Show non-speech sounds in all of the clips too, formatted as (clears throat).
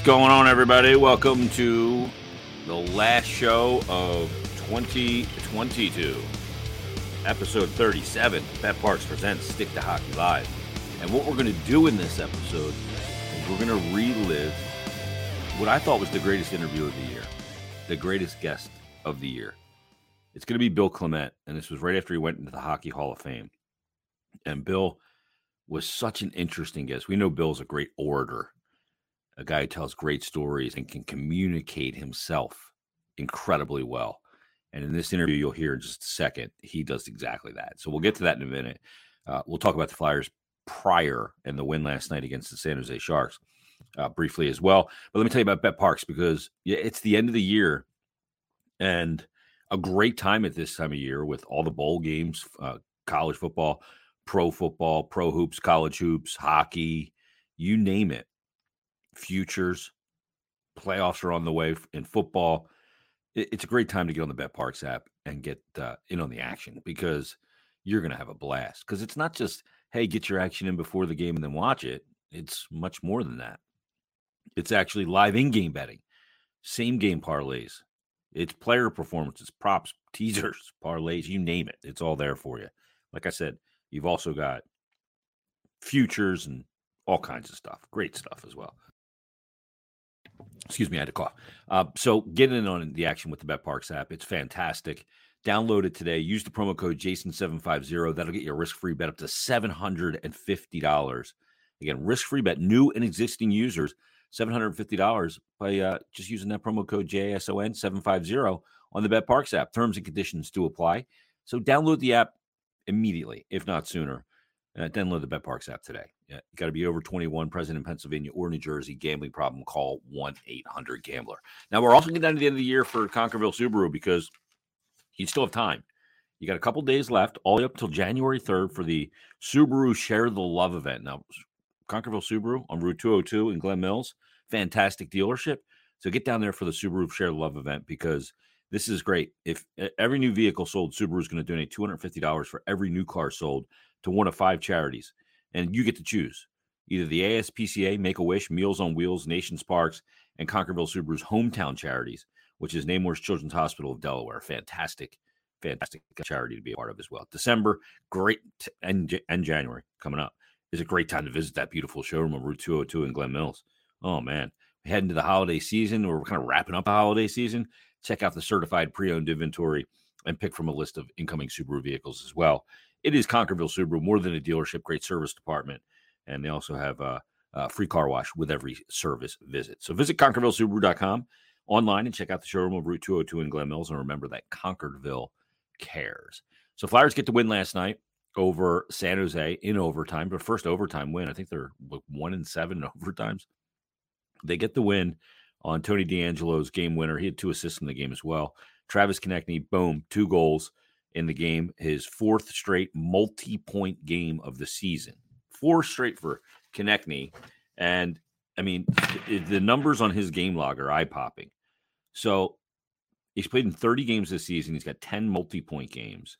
What's going on, everybody? Welcome to the last show of 2022, episode 37. BetParx presents Stick to Hockey Live. And what we're going to do in this episode is we're going to relive what I thought was the greatest interview of the year, the greatest guest of the year. It's going to be Bill Clement. And this was right after he went into the Hockey Hall of Fame. And Bill was such an interesting guest. We know Bill's a great orator a guy who tells great stories and can communicate himself incredibly well. And in this interview, you'll hear in just a second, he does exactly that. So we'll get to that in a minute. Uh, we'll talk about the Flyers prior and the win last night against the San Jose Sharks uh, briefly as well. But let me tell you about BetParx because yeah, it's the end of the year and a great time at this time of year with all the bowl games, uh, college football, pro football, pro hoops, college hoops, hockey, you name it futures. Playoffs are on the way in football. It's a great time to get on the BetParx app and get uh, in on the action because you're going to have a blast. Because it's not just, hey, get your action in before the game and then watch it. It's much more than that. It's actually live in game betting, same game parlays. It's player performances, props, (laughs) teasers, parlays, you name it. It's all there for you. Like I said, you've also got futures and all kinds of stuff. Great stuff as well. Excuse me, I had to cough. Uh, so get in on the action with the BetParx app, it's fantastic. Download it today. Use the promo code Jason750. That'll get you a risk-free bet up to $750. Again, risk-free bet, new and existing users, $750 by uh, just using that promo code Jason750 on the BetParx app. Terms and conditions do apply. So download the app immediately, if not sooner. Uh, download the BetParx app today. Yeah, got to be over 21, present in Pennsylvania or New Jersey. Gambling problem, call 1 800 Gambler. Now, we're also getting down to the end of the year for Concordville Subaru because you still have time. You got a couple days left, all the way up until January 3rd for the Subaru Share the Love event. Now, Concordville Subaru on Route 202 in Glen Mills, fantastic dealership. So get down there for the Subaru Share the Love event because this is great. If every new vehicle sold, Subaru is going to donate $250 for every new car sold to one of five charities and you get to choose either the ASPCA, Make a Wish, Meals on Wheels, Nations Parks, and Concordville Subaru's hometown charities, which is Nemours Children's Hospital of Delaware. Fantastic, fantastic charity to be a part of as well. December, great, and, and January coming up is a great time to visit that beautiful showroom on Route 202 in Glen Mills. Oh, man. We head into the holiday season. We're kind of wrapping up the holiday season. Check out the certified pre owned inventory and pick from a list of incoming Subaru vehicles as well it is Concordville Subaru, more than a dealership, great service department. And they also have a, a free car wash with every service visit. So visit ConcordvilleSubaru.com online and check out the showroom of Route 202 in Glen Mills. And remember that Concordville cares. So Flyers get the win last night over San Jose in overtime, but first overtime win. I think they're one in seven (laughs) overtimes. They get the win on Tony DeAngelo's game winner. He had two assists in the game as well. Travis Konecny, boom, two goals in the game, his fourth straight multi point game of the season. Four straight for Konecny. And I mean, the numbers on his game log are eye popping. So he's played in 30 games this season. He's got 10 multi point games.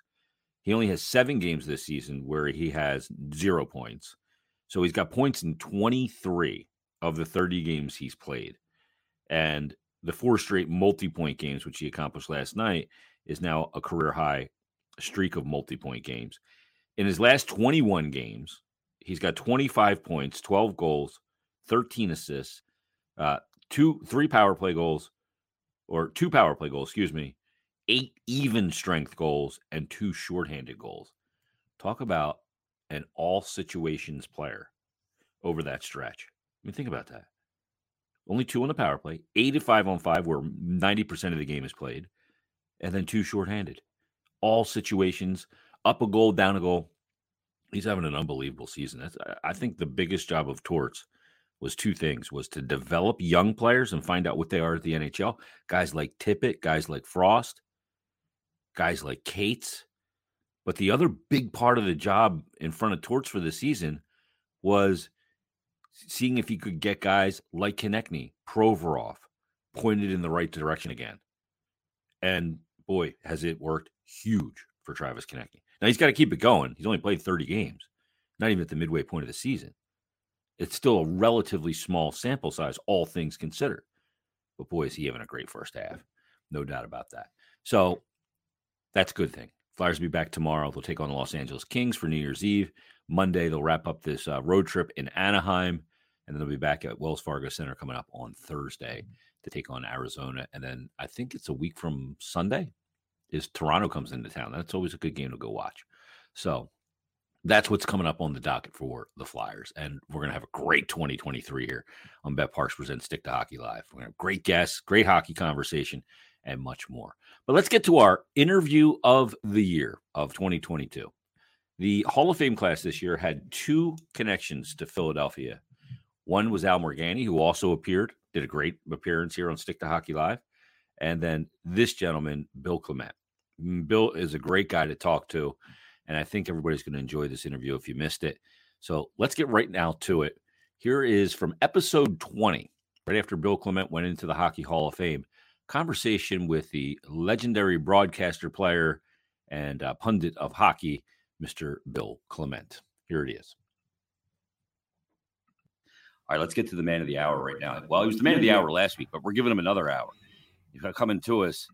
He only has seven games this season where he has zero points. So he's got points in 23 of the 30 games he's played. And the four straight multi point games, which he accomplished last night, is now a career high streak of multi point games. In his last 21 games, he's got 25 points, 12 goals, 13 assists, uh, two, three power play goals, or two power play goals, excuse me, eight even strength goals, and two shorthanded goals. Talk about an all situations player over that stretch. I mean, think about that. Only two on the power play, eight to five on five, where 90% of the game is played, and then two shorthanded all situations, up a goal, down a goal. He's having an unbelievable season. I think the biggest job of Torts was two things: was to develop young players and find out what they are at the NHL. Guys like Tippett, guys like Frost, guys like Cates. But the other big part of the job in front of Torts for the season was seeing if he could get guys like Konecny, Provorov, pointed in the right direction again. And boy, has it worked huge for Travis Konecny. Now he's got to keep it going. He's only played 30 games, not even at the midway point of the season. it's still a relatively small sample size, all things considered. But boy, is he having a great first half. No doubt about that. So that's a good thing. Flyers will be back tomorrow. They'll take on the Los Angeles Kings for New Year's Eve. Monday, they'll wrap up this uh, road trip in Anaheim, and then they'll be back at Wells Fargo Center coming up on Thursday to take on Arizona. And then I think it's a week from Sunday is Toronto comes into town. That's always a good game to go watch. So that's what's coming up on the docket for the Flyers. And we're going to have a great 2023 here on BetParx Presents Stick to Hockey Live. We're going to have great guests, great hockey conversation, and much more. But let's get to our interview of the year of 2022. The Hall of Fame class this year had two connections to Philadelphia. One was Al Morganti, who also appeared, did a great appearance here on Stick to Hockey Live. And then this gentleman, Bill Clement. Bill is a great guy to talk to and I think everybody's going to enjoy this interview if you missed it. So let's get right now to it. Here is from episode 20, right after Bill Clement went into the Hockey Hall of Fame, conversation with the legendary broadcaster, player, and uh, pundit of hockey, Mr. Bill Clement. Here it is. All right, let's get to the man of the hour right now. Well, he was the man of the hour last week, but we're giving him another hour. He's coming to us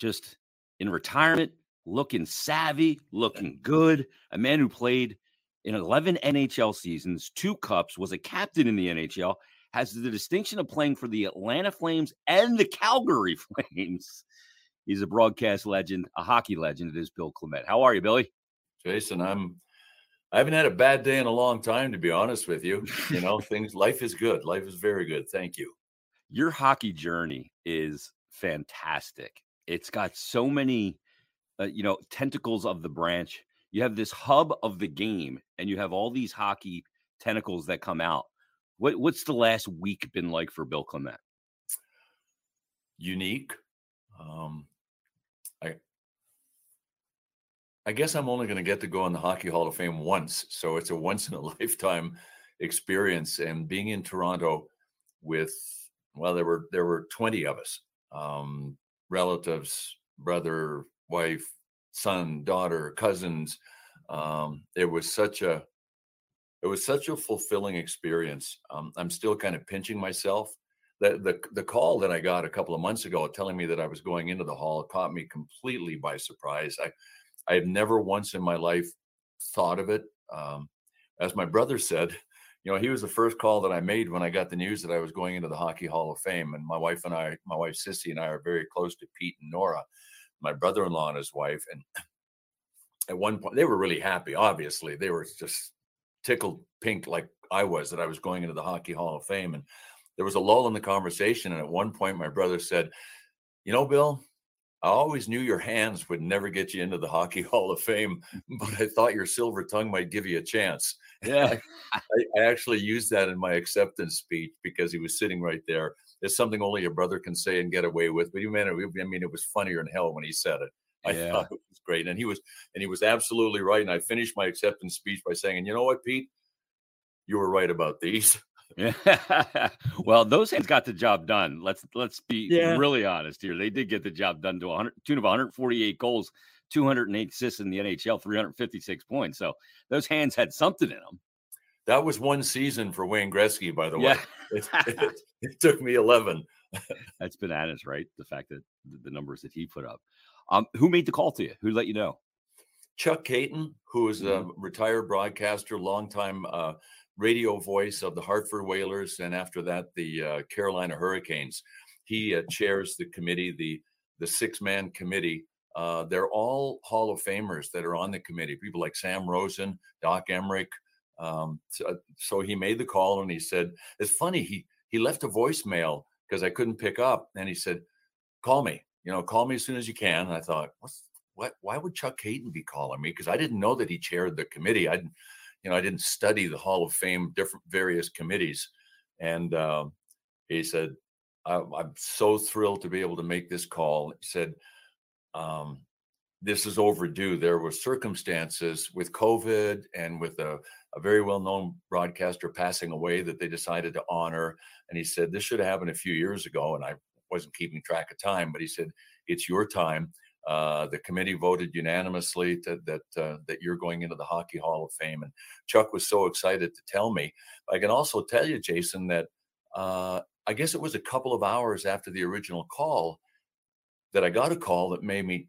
just in retirement, looking savvy, looking good. A man who played in 11 NHL seasons, two cups, was a captain in the NHL, has the distinction of playing for the Atlanta Flames and the Calgary (laughs) Flames. He's a broadcast legend, a hockey legend. It is Bill Clement. How are you, Billy? Jason, I'm I haven't had a bad day in a long time, to be honest with you. You know, (laughs) things life is good. Life is very good. Thank you. Your hockey journey is fantastic. It's got so many uh, you know, tentacles of the branch. You have this hub of the game, and you have all these hockey tentacles that come out. What what's the last week been like for Bill Clement? Unique. Um, I I guess I'm only going to get to go in the Hockey Hall of Fame once, so it's a once in a (laughs) lifetime experience. And being in Toronto with well, there were there were 20 of us, um, relatives, brother, wife, son, daughter, cousins. Um, it was such a it was such a fulfilling experience. Um, I'm still kind of pinching myself. The, the the call that I got a couple of months ago telling me that I was going into the hall caught me completely by surprise. I I have never once in my life thought of it. Um, as my brother said, you know, he was the first call that I made when I got the news that I was going into the Hockey Hall of Fame. And my wife and I, my wife Sissy and I, are very close to Pete and Nora my brother-in-law and his wife and (clears throat) at one point they were really happy obviously they were just tickled pink like i was that i was going into the hockey hall of fame and there was a lull in the conversation and at one point my brother said you know bill i always knew your hands would never get you into the hockey (laughs) hall of fame but i thought your silver tongue might give you a chance yeah (laughs) I, I actually used that in my acceptance speech because he was sitting right there it's something only a brother can say and get away with. But you man, I mean, it was funnier than hell when he said it. I yeah. thought it was great, and he was, and he was absolutely right. And I finished my acceptance speech by saying, "And you know what, Pete, you were right about these." Yeah. (laughs) well, those hands got the job done. Let's let's be yeah. really honest here. They did get the job done to 100 tune of 148 goals, 208 assists in the NHL, 356 points. So those hands had something in them. That was one season for Wayne Gretzky, by the way. Yeah. (laughs) it, it, it, took me 11. (laughs) That's bananas, right? The fact that the numbers that he put up. Um, who made the call to you? Who let you know? Chuck Kaiton, who is a mm-hmm. retired broadcaster, longtime uh, radio voice of the Hartford Whalers, and after that, the uh, Carolina Hurricanes. He uh, chairs the committee, the the six man committee. Uh, they're all Hall of Famers that are on the committee. People like Sam Rosen, Doc Emrick, um, so, uh, so, he made the call and he said, "It's funny." He he left a voicemail because I couldn't pick up, and he said, "Call me. You know, call me as soon as you can." And I thought, "What's what? Why would Chuck Kaiton be calling me?" Because I didn't know that he chaired the committee. I, you know, I didn't study the Hall of Fame, different various committees, and uh, he said, "I'm so thrilled to be able to make this call." He said. Um, this is overdue. There were circumstances with COVID and with a, a very well known broadcaster passing away that they decided to honor. And he said, This should have happened a few years ago. And I wasn't keeping track of time, but he said, It's your time. Uh, the committee voted unanimously to, that uh, that you're going into the Hockey Hall of Fame, and Chuck was so excited to tell me. I can also tell you, Jason, that uh, I guess it was a couple of hours after the original call that I got a call that made me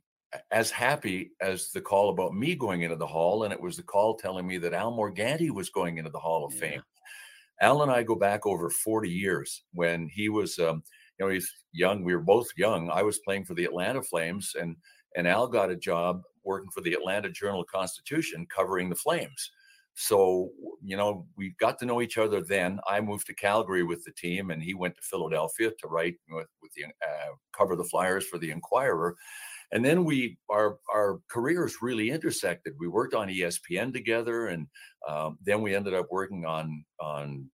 as happy as the call about me going into the hall, and it was the call telling me that Al Morganti was going into the Hall of yeah. Fame. Al and I go back over 40 years when he was, um, you know, he's young. We were both young. I was playing for the Atlanta Flames, and and Al got a job working for the Atlanta Journal Constitution covering the Flames. So, you know, we got to know each other then. I moved to Calgary with the team, and he went to Philadelphia to write with, with the uh, cover the Flyers for the Inquirer. And then we our our careers really intersected. We worked on ESPN together, and um, then we ended up working on on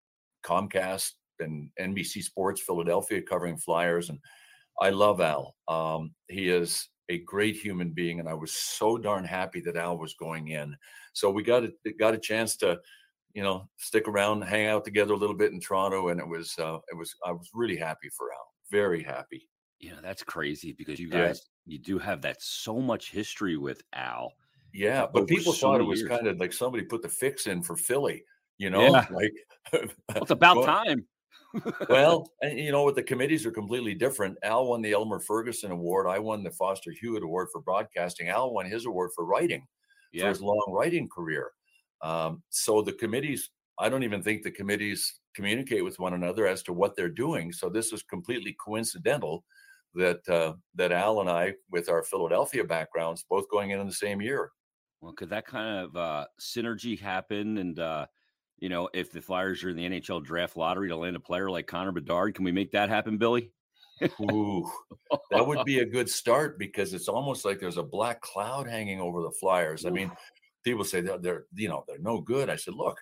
Comcast and NBC Sports Philadelphia covering Flyers. And I love Al. Um, he is a great human being, and I was so darn happy that Al was going in. So we got a, got a chance to, you know, stick around, hang out together a little bit in Toronto, and it was uh, it was I was really happy for Al, very happy. You know, that's crazy because you guys yeah. you do have that so much history with Al. Yeah, but people so thought it was years. kind of like somebody put the fix in for Philly. You know, yeah. (laughs) like well, it's about well, time (laughs) well, and, you know what? The committees are completely different. Al won the Elmer Ferguson Award. I won the Foster Hewitt Award for broadcasting. Al won his award for writing yeah. for his long writing career. Um, so the committees, I don't even think the committees communicate with one another as to what they're doing. So this is completely coincidental that uh, that Al and I, with our Philadelphia backgrounds, both going in in the same year. Well, could that kind of uh, synergy happen and? Uh you know, if the Flyers are in the NHL draft lottery to land a player like Connor Bedard, can we make that happen, Billy? Ooh, that would be a good start because it's almost like there's a black cloud hanging over the Flyers. I mean, people say they're, they're you know they're no good. I said, look,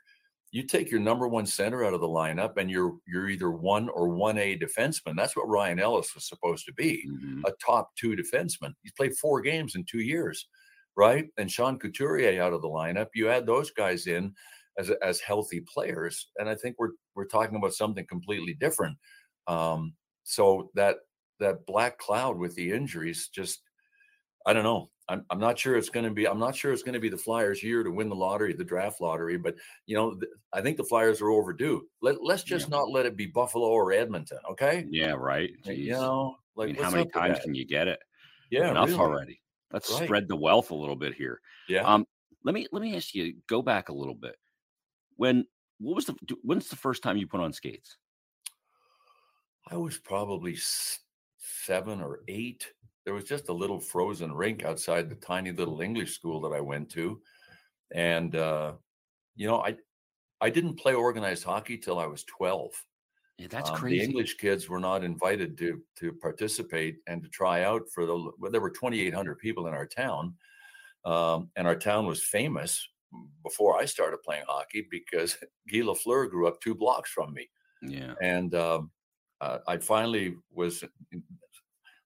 you take your number one center out of the lineup, and you're you're either one or one A defenseman. That's what Ryan Ellis was supposed to be, mm-hmm. a top two defenseman. He's played four games in two years, right? And Sean Couturier out of the lineup. You add those guys in as as healthy players. And I think we're we're talking about something completely different. Um, so that that black cloud with the injuries, just I don't know. I'm, I'm not sure it's going to be. I'm not sure it's going to be the Flyers' year to win the lottery, the draft lottery. But you know, th- I think the Flyers are overdue. Let Let's just yeah. not let it be Buffalo or Edmonton. Okay. Yeah. Right. Jeez. You know, like I mean, how many times can you get it? Yeah. Enough really. already. Let's right. spread the wealth a little bit here. Yeah. Um. Let me let me ask you. Go back a little bit. When what was the when's the first time you put on skates? I was probably seven or eight. There was just a little frozen rink outside the tiny little English school that I went to, and uh, you know, I I didn't play organized hockey till I was twelve. Yeah, that's um, crazy. The English kids were not invited to to participate and to try out for the. Well, there were twenty eight hundred people in our town, um, and our town was famous before I started playing hockey because (laughs) Guy Lafleur grew up two blocks from me. Yeah. And um, uh, I finally was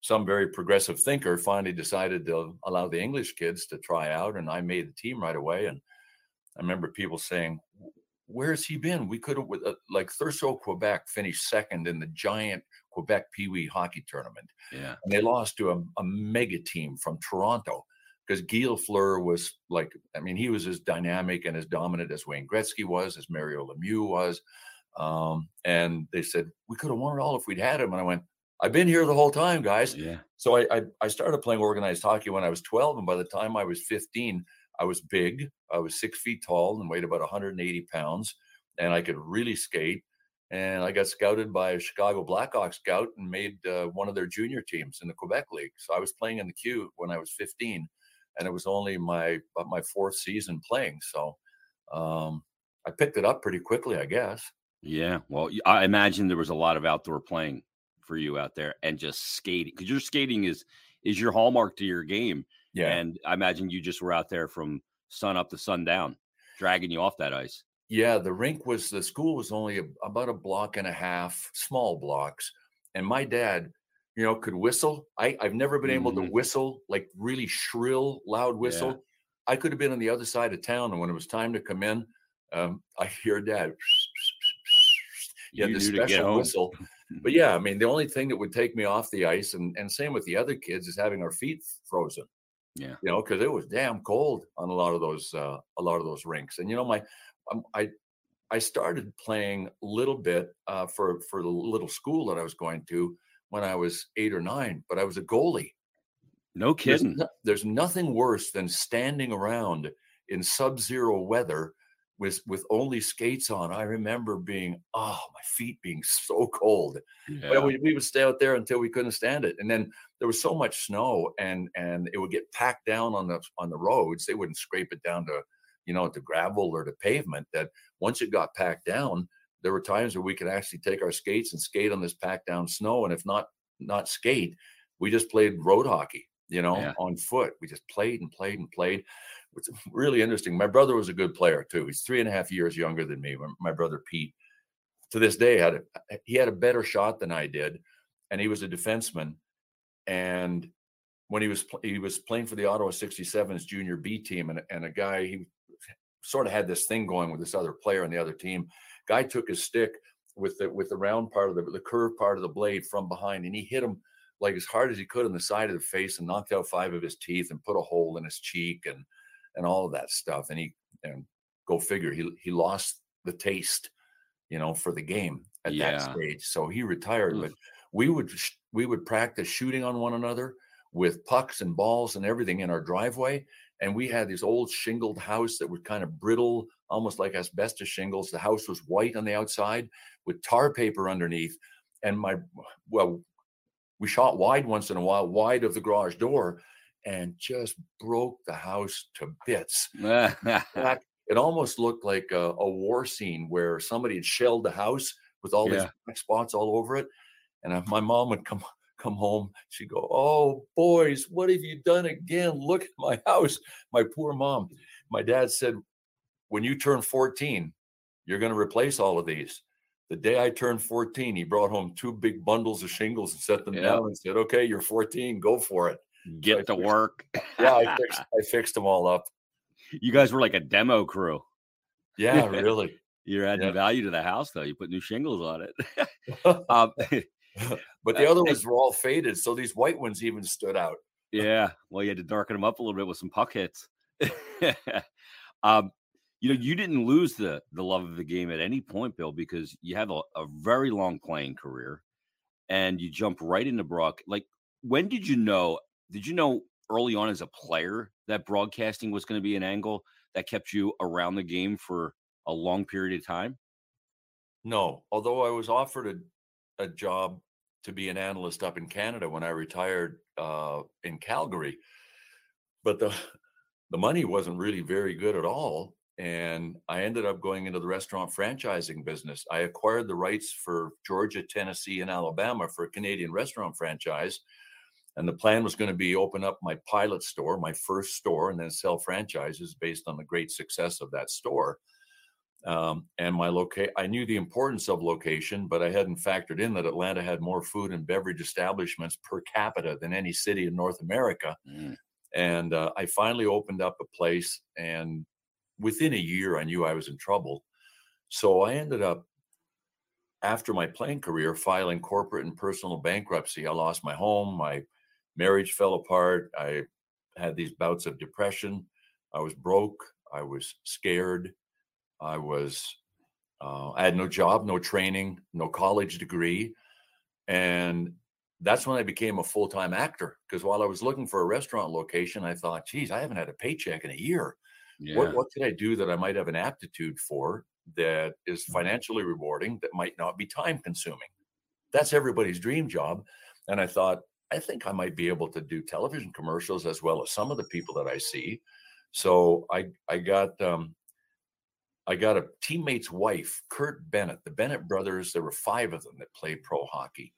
some very progressive thinker finally decided to allow the English kids to try out, and I made the team right away. And I remember people saying, "Where has he been? We could have uh, like Thurso, Quebec finished second in the giant Quebec Pee Wee hockey tournament. Yeah, and they lost to a, a mega team from Toronto." Because Guy Fleur was like, I mean, he was as dynamic and as dominant as Wayne Gretzky was, as Mario Lemieux was. Um, and they said, we could have won it all if we'd had him. And I went, I've been here the whole time, guys. Yeah. So I, I, I started playing organized hockey when I was 12. And by the time I was 15, I was big. I was six feet tall and weighed about 180 pounds. And I could really skate. And I got scouted by a Chicago Blackhawks scout and made uh, one of their junior teams in the Quebec League. So I was playing in the queue when I was 15 and it was only my my fourth season playing. So um, I picked it up pretty quickly, I guess. Yeah, well, I imagine there was a lot of outdoor playing for you out there, and just skating because your skating is is your hallmark to your game. Yeah, and I imagine you just were out there from sun up to sun down, dragging you off that ice. Yeah, the rink was the school was only about a block and a half, small blocks, and my dad you know, could whistle. I, I've never been able mm-hmm. to whistle like really shrill, loud whistle. Yeah. I could have been on the other side of town, and when it was time to come in, um, I hear dad. (sniffs) Yeah, the special whistle. but (laughs) yeah, I mean, the only thing that would take me off the ice, and and same with the other kids, is having our feet frozen. Yeah, you know, because it was damn cold on a lot of those uh, a lot of those rinks. And you know, my um, I I started playing a little bit uh, for for the little school that I was going to when I was eight or nine, but I was a goalie. No kidding. There's, no, there's nothing worse than standing around in sub-zero weather with with only skates on. I remember being oh my feet being so cold. Yeah. But we, we would stay out there until we couldn't stand it. And then there was so much snow and and it would get packed down on the on the roads. They wouldn't scrape it down to you know to gravel or to pavement. That once it got packed down, there were times where we could actually take our skates and skate on this packed down snow. And if not not skate, we just played road hockey. You know, yeah. on foot. We just played and played and played it's (laughs) really interesting. My brother was a good player too. He's three and a half years younger than me. My brother Pete, to this day, had a, he had a better shot than I did, and he was a defenseman. And when he was he was playing for the Ottawa 67's junior B team, and, and a guy he sort of had this thing going with this other player on the other team. Guy took his stick with the with the round part of the the curved part of the blade from behind, and he hit him like as hard as he could on the side of the face and knocked out five of his teeth and put a hole in his cheek and and all of that stuff. And he and go figure, he he lost the taste, you know, for the game at yeah. that stage. So he retired. Oof. But we would we would practice shooting on one another with pucks and balls and everything in our driveway. And we had this old shingled house that was kind of brittle, almost like asbestos shingles. The house was white on the outside with tar paper underneath. And my well, we shot wide once in a while, wide of the garage door and just broke the house to bits. (laughs) it almost looked like a, a, war scene where somebody had shelled the house with all yeah. these spots all over it. And my mom would come come home. She'd go, "Oh, boys, what have you done again? Look at my (laughs) house." My poor mom. My dad said, "When you turn 14, you're going to replace all of these." The day I turned 14, he brought home two big bundles of shingles and set them down and said, "Okay, you're 14, go for it." get to work. yeah, I fixed, (laughs) I fixed them all up. You guys were like a demo crew. Yeah, really. (laughs) You're adding yeah. value to the house, though. You put new shingles on it. um, but the other ones were all faded, so these white ones even stood out. yeah, well, you had to darken them up a little bit with some puck hits. (laughs) um, you know, you didn't lose the the love of the game at any point, Bill, because you have a, a very long playing career, and you jump right into Brock. Like, when did you know? Did you know early on as a player that broadcasting was going to be an angle that kept you around the game for a long period of time? No, although I was offered a, a job to be an analyst up in Canada when I retired uh, in Calgary, but the the money wasn't really very good at all, and I ended up going into the restaurant franchising business. I acquired the rights for Georgia, Tennessee, and Alabama for a Canadian restaurant franchise and the plan was going to be open up my pilot store, my first store, and then sell franchises based on the great success of that store. Um, and my locate, I knew the importance of location, but I hadn't factored in that Atlanta had more food and beverage establishments per capita than any city in North America. Mm. And uh, I finally opened up a place, and within a year, I knew I was in trouble. So I ended up after my playing career filing corporate and personal bankruptcy. I lost my home, my marriage fell apart. I had these bouts of depression. I was broke. I was scared. I was, uh, I had no job, no training, no college degree. And that's when I became a full time actor. Because while I was looking for a restaurant location, I thought, geez, I haven't had a paycheck in a year. Yeah. What, what could I do that I might have an aptitude for that is mm. financially rewarding, that might not be time consuming? That's everybody's dream job. And I thought, I think I might be able to do television commercials as well as some of the people that I see. So I I got um, I got a teammate's wife, Curt Bennett, the Bennett brothers. There were five of them that played pro hockey.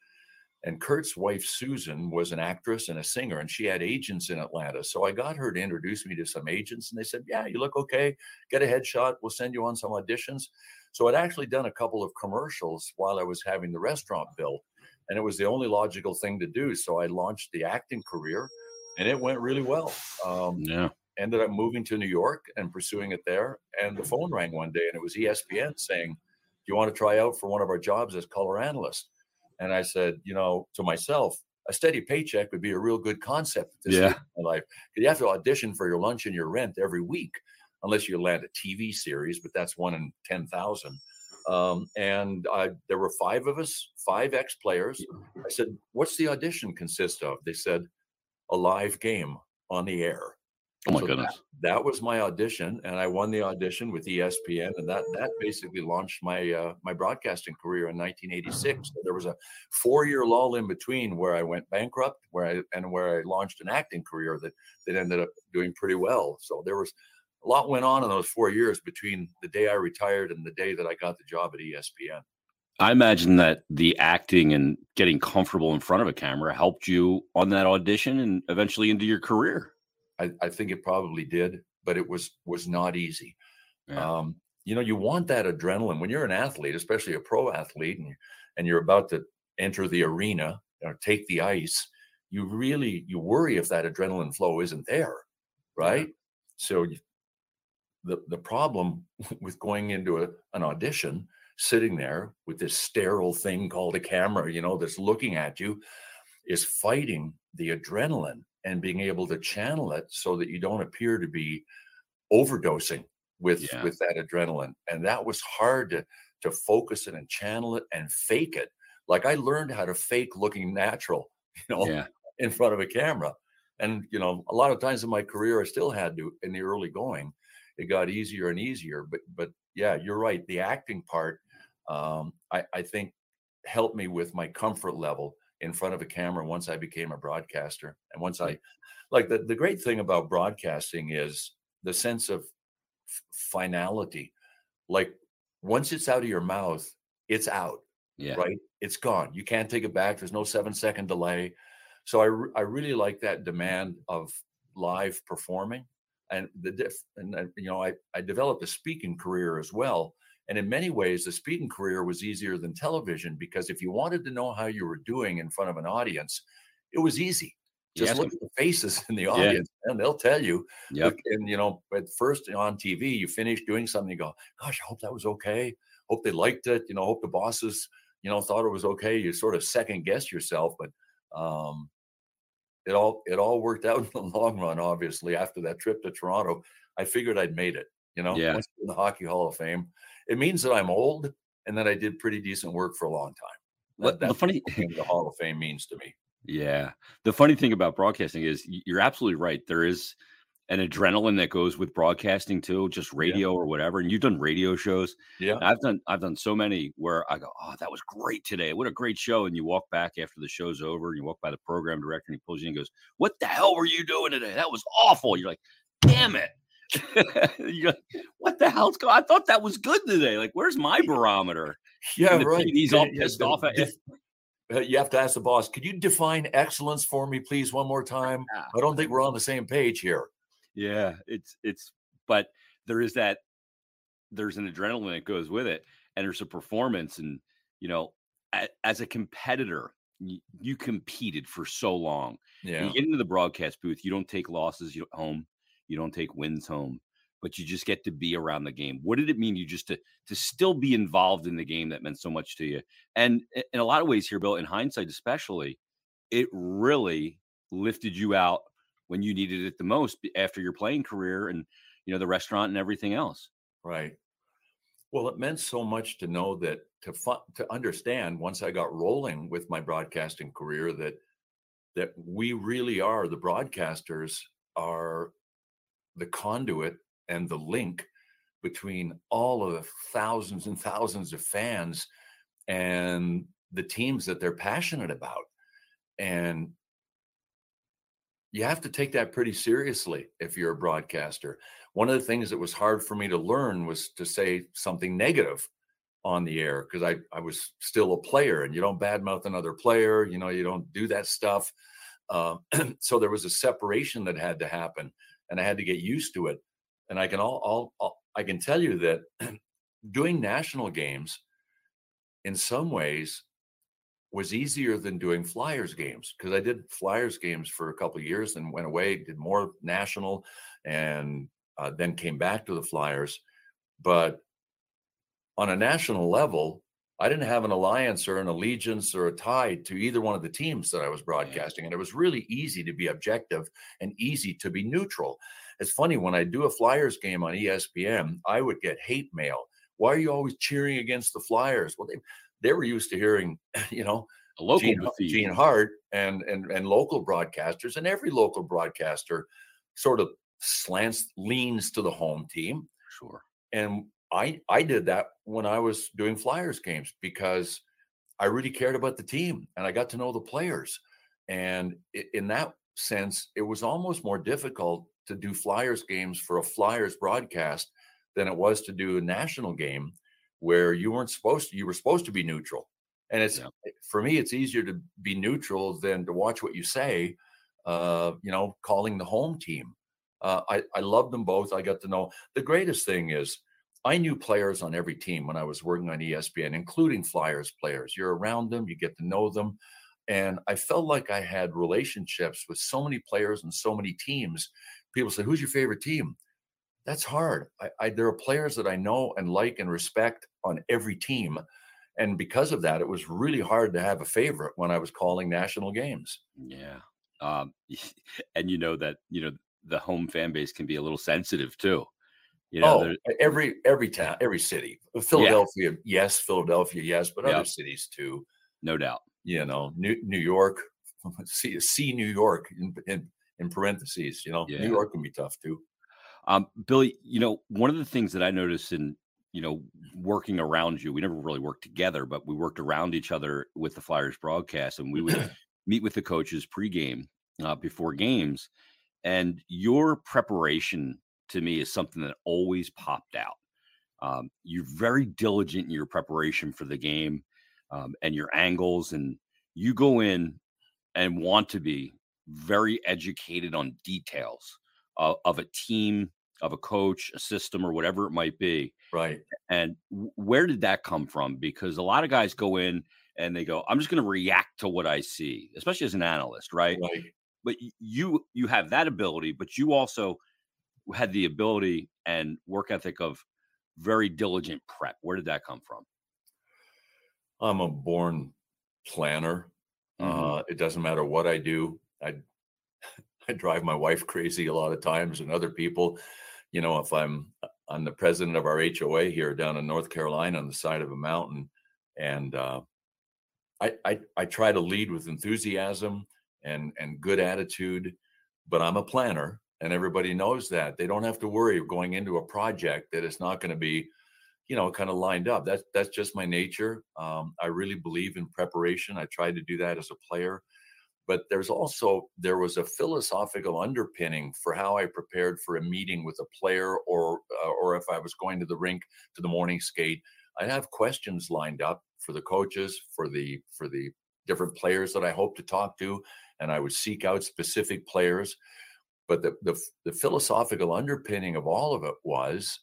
And Curt's wife, Susan, was an actress and a singer, and she had agents in Atlanta. So I got her to introduce me to some agents, and they said, Yeah, you look okay. Get a headshot. We'll send you on some auditions. So I'd actually done a couple of commercials while I was having the restaurant built and it was the only logical thing to do. So I launched the acting career, and it went really well. Um, yeah. Ended up moving to New York and pursuing it there. And the phone rang one day, and it was ESPN saying, "Do you want to try out for one of our jobs as color analyst?" And I said, you know, to myself, a steady paycheck would be a real good concept at this Yeah. in my life. You have to audition for your lunch and your rent every week, unless you land a TV series, but that's one in 10,000. Um, and I, there were five of us, five ex players. I said, What's the audition consist of? They said, A live game on the air. Oh my So goodness. That was my audition, and I won the audition with ESPN, and that that basically launched my uh, my broadcasting career in 1986. So there was a four year lull in between where I went bankrupt, where I and where I launched an acting career that that ended up doing pretty well. So there was a lot went on in those four years between the day I retired and the day that I got the job at ESPN. I imagine that the acting and getting comfortable in front of a camera helped you on that audition and eventually into your career. I, I think it probably did, but it was was not easy. Yeah. Um, you know, you want that adrenaline when you're an athlete, especially a pro athlete, and and you're about to enter the arena or take the ice. You really you worry if that adrenaline flow isn't there, right? So you, the the problem (laughs) with going into a, an audition, sitting there with this sterile thing called a camera, you know, that's looking at you, is fighting the adrenaline and being able to channel it so that you don't appear to be overdosing with Yeah. with that adrenaline and that was hard to to focus it and channel it and fake it like i learned how to fake looking natural (laughs) you know Yeah. in front of a camera and you know a lot of times in my career i still had to in the early going it got easier and easier but but yeah you're right the acting part um i i think helped me with my comfort level in front of a camera once i became a broadcaster and once i like the, the great thing about broadcasting is the sense of f- finality. Like once it's out of your mouth it's out Yeah. right? It's gone. You can't take it back. There's no seven second delay. So i, re- I really like that demand of live performing and the diff and uh, you know i i developed a speaking career as well and in many ways the speaking career was easier than television because if you wanted to know how you were doing in front of an audience it was easy just Yes. look at the faces in the audience and they'll tell you Yep. And you know, at first on TV, you finish doing something, you go, "Gosh, I hope that was okay. Hope they liked it. You know, hope the bosses, you know, thought it was okay." You sort of second guess yourself, but um, it all it all worked out in the (laughs) long run. Obviously, after that trip to Toronto, I figured I'd made it. You know, Yeah. once in the Hockey Hall of Fame, it means that I'm old and that I did pretty decent work for a long time. What- That, the funny thing the Hall of Fame means to me. Yeah. The funny thing about broadcasting is you're absolutely right. There is an adrenaline that goes with broadcasting too, just radio or whatever. And you've done radio shows. Yeah, I've done I've done so many where I go, Oh, that was great today. What a great show. And you walk back after the show's over, and you walk by the program director and he pulls you in and goes, What the hell were you doing today? That was awful. You're like, damn it. (laughs) Like, what the hell's going? I thought that was good today. Like, where's my barometer? yeah, right. PD's all yeah, pissed the- off at you. (laughs) uh, you have to ask the boss, could you define excellence for me, please, one more time? (laughs) I don't think we're on the same page here. Yeah, it's it's but there is that there's an adrenaline that goes with it and there's a performance and you know as a competitor you, you competed for so long Yeah. you get into the broadcast booth you don't take losses you home you don't take wins home but you just get to be around the game. What did it mean you just to to still be involved in the game that meant so much to you? And in a lot of ways here bill in hindsight especially it really lifted you out when you needed it the most after your playing career and you know the restaurant and everything else. Right. Well, it meant so much to know that to fu- to understand once I got rolling with my broadcasting career that that we really are the broadcasters are the conduit and the link between all of the thousands and thousands of fans and the teams that they're passionate about. And you have to take that pretty seriously if you're a broadcaster. One of the things that was hard for me to learn was to say something negative on the air because I, I was still a player and you don't badmouth another player, you know, you don't do that stuff. Uh, (clears throat) so there was a separation that had to happen and I had to get used to it. And I can all, all, all I can tell you that (clears throat) doing national games in some ways was easier than doing flyers games because I did flyers games for a couple years and went away, did more national, and uh, then came back to the flyers. But on a national level, I didn't have an alliance or an allegiance or a tie to either one of the teams that I was broadcasting. And it was really easy to be objective and easy to be neutral. It's funny when I do a Flyers game on ESPN, I would get hate mail. Why are you always cheering against the Flyers? Well, they they were used to hearing, (laughs) you know, a local Gene, Gene Hart and, and and local broadcasters, and every local broadcaster sort of slants leans to the home team. Sure. And I I did that when I was doing Flyers games because I really cared about the team and I got to know the players. And in that sense, it was almost more difficult to do Flyers games for a Flyers broadcast than it was to do a national game where you weren't supposed to, you were supposed to be neutral. And it's yeah. for me, it's easier to be neutral than to watch what you say, uh, you know, calling the home team. Uh, I, I love them both. I got to know the greatest thing is I knew players on every team when I was working on ESPN, including Flyers players. You're around them, you get to know them. And I felt like I had relationships with so many players and so many teams. People say, Who's your favorite team? That's hard. I, I, there are players that I know and like and respect on every team. And because of that, it was really hard to have a favorite when I was calling national games. Yeah. Um, (laughs) and you know that, you know, the home fan base can be a little sensitive too. You know, oh, every every town, every city. Philadelphia, yeah. yes. Philadelphia, yes, but other cities too. No doubt. You know, New New York, (laughs) see see New York in, in in parentheses. You know, yeah. New York can be tough too. Um, Billy, you know, one of the things that I noticed in you know working around you, we never really worked together, but we worked around each other with the Flyers broadcast, and we would (clears throat) meet with the coaches pregame uh, before games, and your preparation to me is something that always popped out. Um, you're very diligent in your preparation for the game um, and your angles, and you go in and want to be very educated on details of, of a team, of a coach, a system, or whatever it might be. Right. And where did that come from? Because a lot of guys go in and they go, "I'm just going to react to what I see," especially as an analyst, right? Right. But you you have that ability, but you also had the ability and work ethic of very diligent prep. Where did that come from? I'm a born planner. Mm-hmm. Uh, it doesn't matter what I do. I (laughs) I drive my wife crazy a lot of times and other people. You know, if I'm I'm the president of our HOA here down in North Carolina on the side of a mountain, and uh, I, I I try to lead with enthusiasm and and good attitude, but I'm a planner and everybody knows that. They don't have to worry going into a project that is not going to be you know kind of lined up. That's that's just my nature. Um, i really believe in preparation. I tried to do that as a player. But there's also there was a philosophical underpinning for how i prepared for a meeting with a player or uh, or if i was going to the rink to the morning skate. I'd have questions lined up for the coaches for the for the different players that i hope to talk to and i would seek out specific players but the, the, the philosophical underpinning of all of it was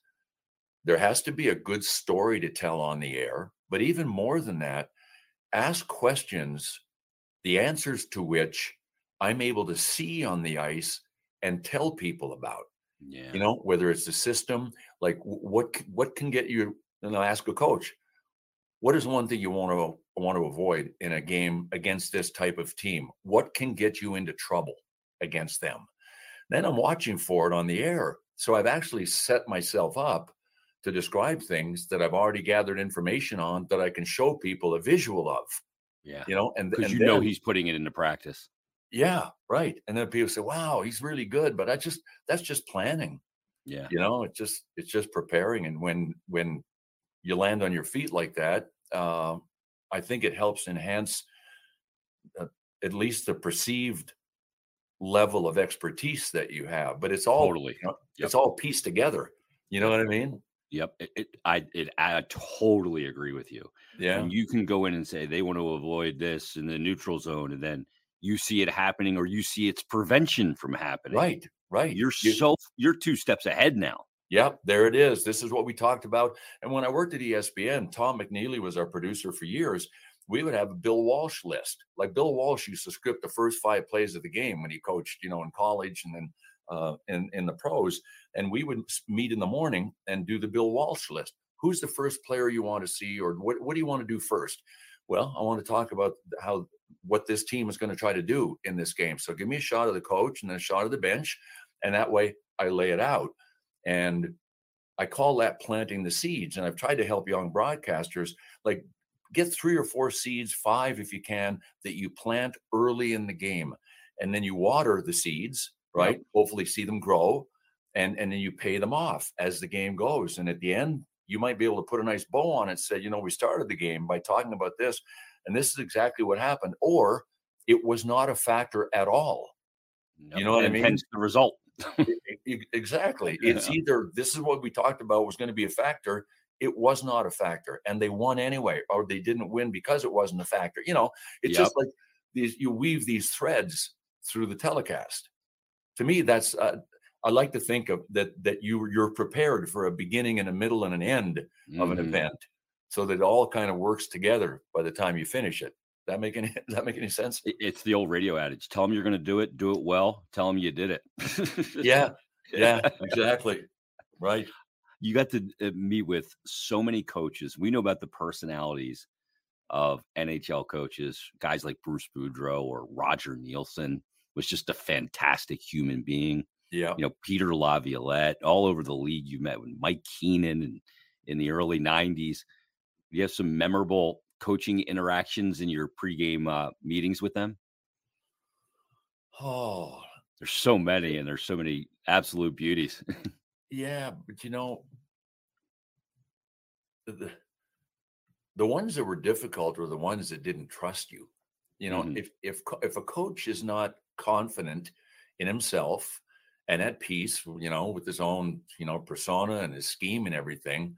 there has to be a good story to tell on the air. But even more than that, ask questions, the answers to which I'm able to see on the ice and tell people about. Yeah. You know, whether it's the system, like what what can get you, and I'll ask a coach, what is one thing you want to want to avoid in a game against this type of team? What can get you into trouble against them? Then I'm watching for it on the air. So I've actually set myself up to describe things that I've already gathered information on that I can show people a visual of. Yeah. You know, and because you then, know he's putting it into practice. Yeah, right. And then people say, Wow, he's really good. But I just that's just planning. Yeah. You know, it's just it's just preparing. And when when you land on your feet like that, uh, I think it helps enhance uh, at least the perceived level of expertise that you have but it's all totally. you know, yep. it's all pieced together. You know what i mean? Yep it, it, i it i totally agree with you. Yeah. And you can go in and say they want to avoid this in the neutral zone and then you see it happening or you see its prevention from happening. Right right. You're you, so you're two steps ahead now. Yep, there it is. This is what we talked about. And when I worked at ESPN, Tom McNeely was our producer for years we would have a Bill Walsh list. Like Bill Walsh used to script the first five plays of the game when he coached, you know, in college and then uh, in in the pros. And we would meet in the morning and do the Bill Walsh list. who's the first player you want to see, or what what do you want to do first? Well, I want to talk about how what this team is going to try to do in this game. So give me a shot of the coach and then a shot of the bench, and that way I lay it out. And I call that planting the seeds. And I've tried to help young broadcasters like get three or four seeds, five if you can, that you plant early in the game. And then you water the seeds, right? Yep. Hopefully see them grow. And, and then you pay them off as the game goes. And at the end, you might be able to put a nice bow on it, and say, you know, we started the game by talking about this, and this is exactly what happened. Or it was not a factor at all. You know what and I mean? Hence the result. exactly. (laughs) Yeah. It's either this is what we talked about was going to be a factor. It was not a factor, and they won anyway, or they didn't win because it wasn't a factor. You know, it's yep. just like these. You weave these threads through the telecast. To me, that's uh, I like to think of that that you you're prepared for a beginning and a middle and an end mm-hmm. of an mm-hmm. event, so that it all kind of works together by the time you finish it. That make any (laughs) does that make any sense? It's the old radio adage: tell them you're going to do it, do it well. Tell them you did it. yeah, yeah, (laughs) exactly. Right. You got to uh, meet with so many coaches. We know about the personalities of NHL coaches, guys like Bruce Boudreau or Roger Neilson was just a fantastic human being. Yeah. You know, Peter Laviolette, all over the league. You met with Mike Keenan and in the early 90s. You have some memorable coaching interactions in your pregame uh, meetings with them? Oh, there's so many, and there's so many absolute beauties. (laughs) yeah, but you know, the the ones that were difficult were the ones that didn't trust you. You know, mm-hmm. if if if a coach is not confident in himself and at peace, you know, with his own, you know, persona and his scheme and everything,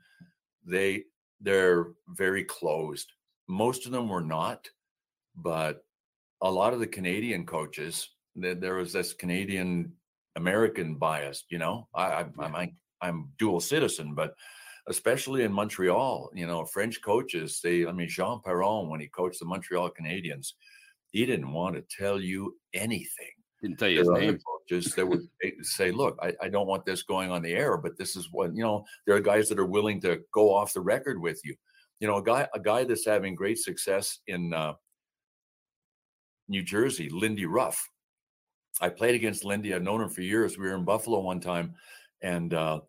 they they're very closed most of them were not, but a lot of the Canadian coaches, there was this Canadian American bias. You know, I, I, am I'm dual citizen, but especially in Montreal, you know, French coaches. They, I mean, Jean Perron when he coached the Montreal Canadiens, he didn't want to tell you anything. Didn't tell you his name. Coaches that would (laughs) say, "Look, I, I don't want this going on the air, but this is what you know." There are guys that are willing to go off the record with you you know, a guy a guy that's having great success in uh, New Jersey, Lindy Ruff. I played against Lindy. I've known her for years. We were in Buffalo one time, and uh,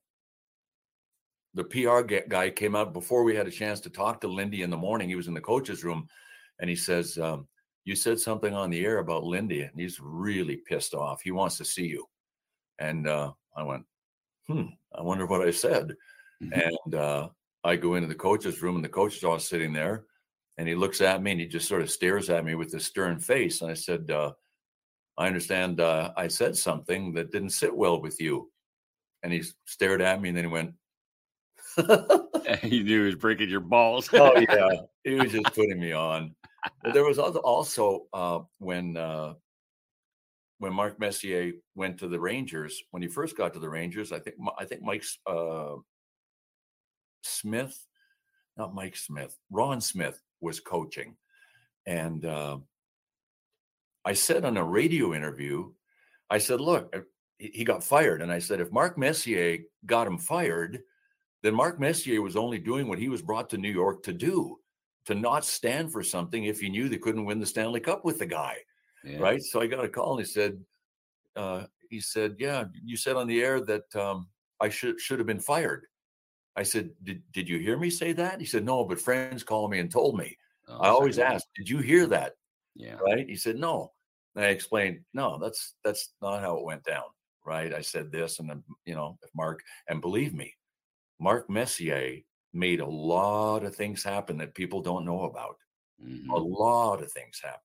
the PR guy came out before we had a chance to talk to Lindy in the morning. He was in the coach's room, and he says, um, "You said something on the air about Lindy, and he's really pissed off. He wants to see you." And uh, I went, "Hmm, I wonder what I said." Mm-hmm. And uh, I go into the coach's room and the coach is all sitting there and he looks at me and he just sort of stares at me with a stern face. And I said, uh, I understand uh, I said something that didn't sit well with you. And he stared at me and then he went, (laughs) (laughs) he knew he was breaking your balls. oh, yeah. (laughs) He was just putting me on. But there was also uh, when uh, when Mark Messier went to the Rangers, when he first got to the Rangers, I think I think Mike's uh, Smith, not Mike Smith, Ron Smith was coaching. And uh, I said on a radio interview, I said, look, he got fired. And I said, if Mark Messier got him fired, then Mark Messier was only doing what he was brought to New York to do, to not stand for something if he knew they couldn't win the Stanley Cup with the guy. Yeah. Right. So I got a call and he said, uh, he said, yeah, you said on the air that um, I should should have been fired. I said, did, did you hear me say that? He said, no, but friends called me and told me. Oh, I always ask, did you hear that? Yeah. Right. He said, no. And I explained, no, that's, that's not how it went down. Right. I said this and then, you know, if Mark, and believe me, Mark Messier made a lot of things happen that people don't know about. Mm-hmm. A lot of things happen.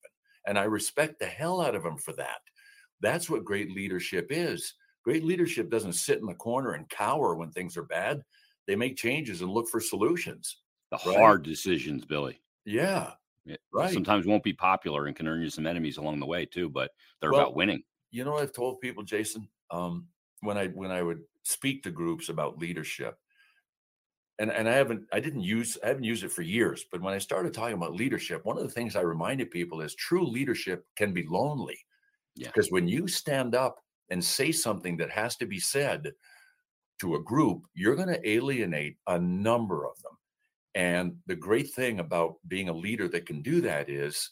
And I respect the hell out of him for that. That's what great leadership is. Great leadership doesn't sit in the corner and cower when things are bad they make changes and look for solutions. The right? hard decisions, Billy. Yeah. Right. Sometimes won't be popular and can earn you some enemies along the way too, but they're well, about winning. You know, I've told people, Jason, um, when I when I would speak to groups about leadership, and and I haven't I didn't use I haven't used it for years, but when I started talking about leadership, one of the things I reminded people is true leadership can be lonely. Yeah. Because when you stand up and say something that has to be said, to a group, you're going to alienate a number of them. And the great thing about being a leader that can do that is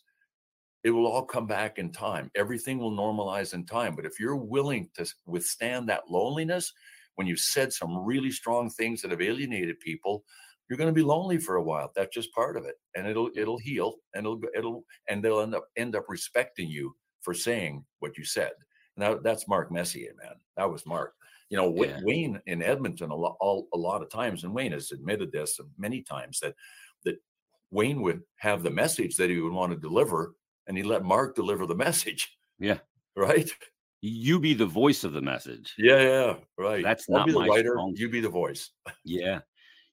it will all come back in time. Everything will normalize in time. But if you're willing to withstand that loneliness, when you've said some really strong things that have alienated people, you're going to be lonely for a while. That's just part of it, and it'll it'll heal, and it'll it'll and they'll end up end up respecting you for saying what you said. And that, that's Mark Messier, man. That was Mark. You know, yeah. Wayne in Edmonton a lot, all, a lot of times, and Wayne has admitted this many times that that Wayne would have the message that he would want to deliver, and he let Mark deliver the (laughs) message. Yeah. Right. You be the voice of the message. Yeah, yeah, right. That's I'll not be the writer. Strong. You be the voice. (laughs) yeah,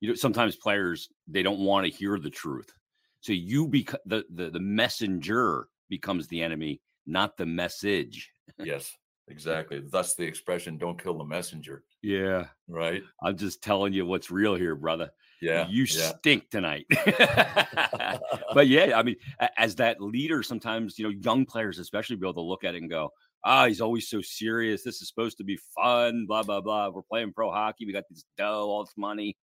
you know sometimes players they don't want to hear the truth, so you become the, the the messenger becomes the enemy, not the message. (laughs) yes. Exactly. Thus the expression "Don't kill the messenger." Yeah. Right. I'm just telling you what's real here, brother. Yeah. You yeah. stink tonight. (laughs) (laughs) but yeah, I mean, as that leader, sometimes you know, young players especially be able to look at it and go, "Ah, he's always so serious. This is supposed to be fun." Blah blah blah. We're playing pro hockey. We got this dough, all this money,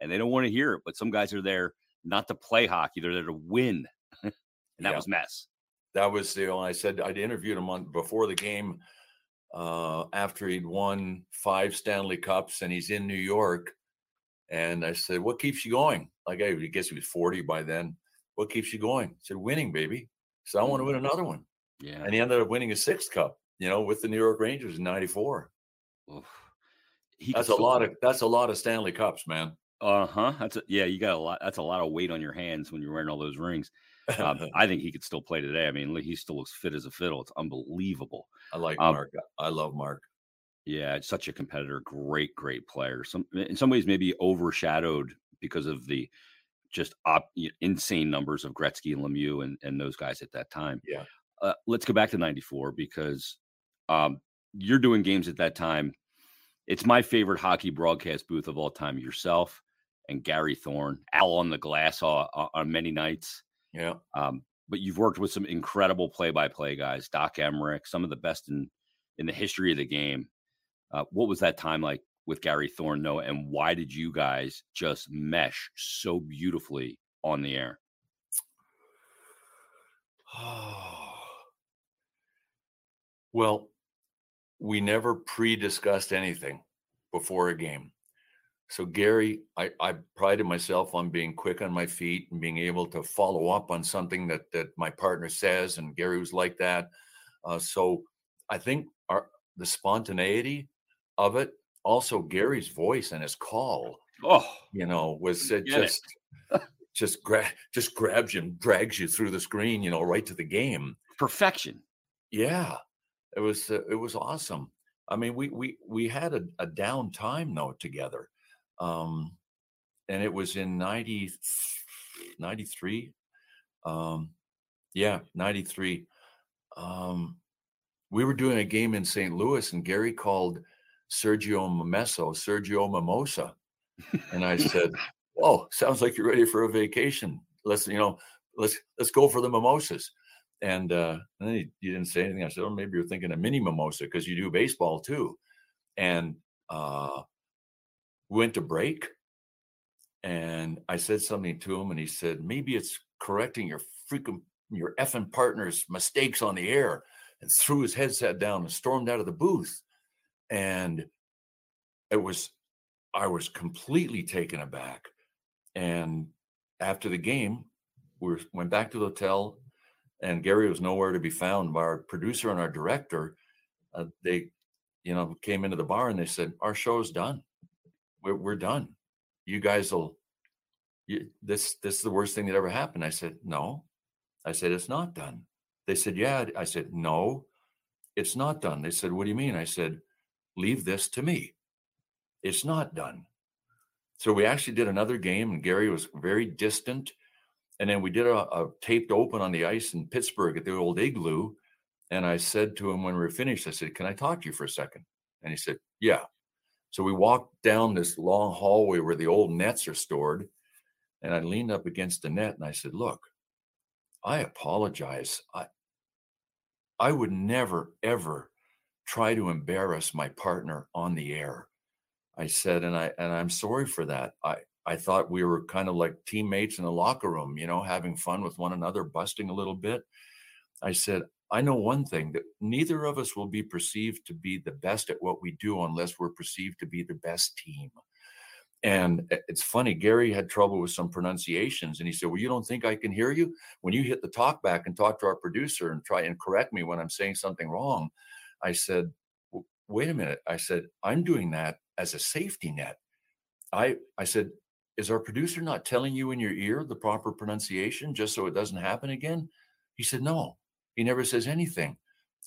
and they don't want to hear it. But some guys are there not to play hockey; they're there to win, (laughs) and that yeah. was mess. That was you know, I said I'd interviewed him on before the game uh, after he'd won five Stanley Cups and he's in New York. And I said, What keeps you going? Like, I guess he was 40 by then. What keeps you going? I said, Winning, baby. So I want to win another one. Yeah. And he ended up winning a sixth cup, you know, with the New York Rangers in 94. That's a lot of that's a lot of Stanley Cups, man. Uh huh. That's a, yeah. You got a lot. That's a lot of weight on your hands when you're wearing all those rings. Um, (laughs) I think he could still play today. I mean, he still looks fit as a fiddle. It's unbelievable. I like um, Mark. I love Mark. Yeah, such a competitor. Great, great player. Some in some ways maybe overshadowed because of the just op, insane numbers of Gretzky and Lemieux and, and those guys at that time. Yeah. Uh, let's go back to '94 because um, you're doing games at that time. It's my favorite hockey broadcast booth of all time. Yourself and Gary Thorne, Al on the glass on, on many nights. Yeah. Um, but you've worked with some incredible play-by-play guys, Doc Emrick, some of the best in in the history of the game. Uh, what was that time like with Gary Thorne, Noah, and why did you guys just mesh so beautifully on the air? (sighs) well, we never pre-discussed anything before a game. So Gary, I, I prided myself on being quick on my feet and being able to follow up on something that that my partner says, and Gary was like that. Uh, so I think our the spontaneity of it, also Gary's voice and his call, oh, you know, was uh, just just gra- just grabs you and drags you through the screen, you know, right to the game. Perfection. Yeah, it was uh, it was awesome. I mean, we we we had a, a down time though together um, and it was in 90, 93. Um, yeah, 93. Um, we were doing a game in St. Louis, and Gary called Sergio Momesso, Sergio Mimosa. And I said, (laughs) Oh, sounds like you're ready for a vacation. Let's, you know, let's let's go for the mimosas. And, uh, and then he, he, didn't say anything. I said, Oh, maybe you're thinking a mini mimosa because you do baseball too. And uh, went to break and I said something to him and he said, maybe it's correcting your freaking your effing partner's mistakes on the air and threw his headset down and stormed out of the booth. And it was I was completely taken aback. And after the game, we went back to the hotel and Gary was nowhere to be found. Our producer and our director, uh, they, you know, came into the bar and they said, "Our show's done we're, we're done. You guys will, you, this, this is the worst thing that ever happened. I said, no. I said, it's not done. They said, yeah. I said, no, it's not done. They said, what do you mean? I said, leave this to me. It's not done. So we actually did another game, and Gary was very distant. And then we did a, a, taped open on the ice in Pittsburgh at the old igloo. And I said to him when we were finished, I said, Can I talk to you for a second? And he said, Yeah. So we walked down this long hallway where the old nets are stored. And I leaned up against the net and I said, Look, I apologize. I, I would never, ever try to embarrass my partner on the air. I said, and I and I'm sorry for that. I I thought we were kind of like teammates in the locker room, you know, having fun with one another, busting a little bit. I said, I know one thing that neither of us will be perceived to be the best at what we do unless we're perceived to be the best team. And eh, it's funny, Gary had trouble with some pronunciations. And he said, Well, you don't think I can hear you? When you hit the talk back and talk to our producer and try and correct me when I'm saying something wrong, I said, Wait a minute. I said, I'm doing that as a safety net. I I said, Is our producer not telling you in your ear the proper pronunciation just so it doesn't happen again? He said, No, he never says anything.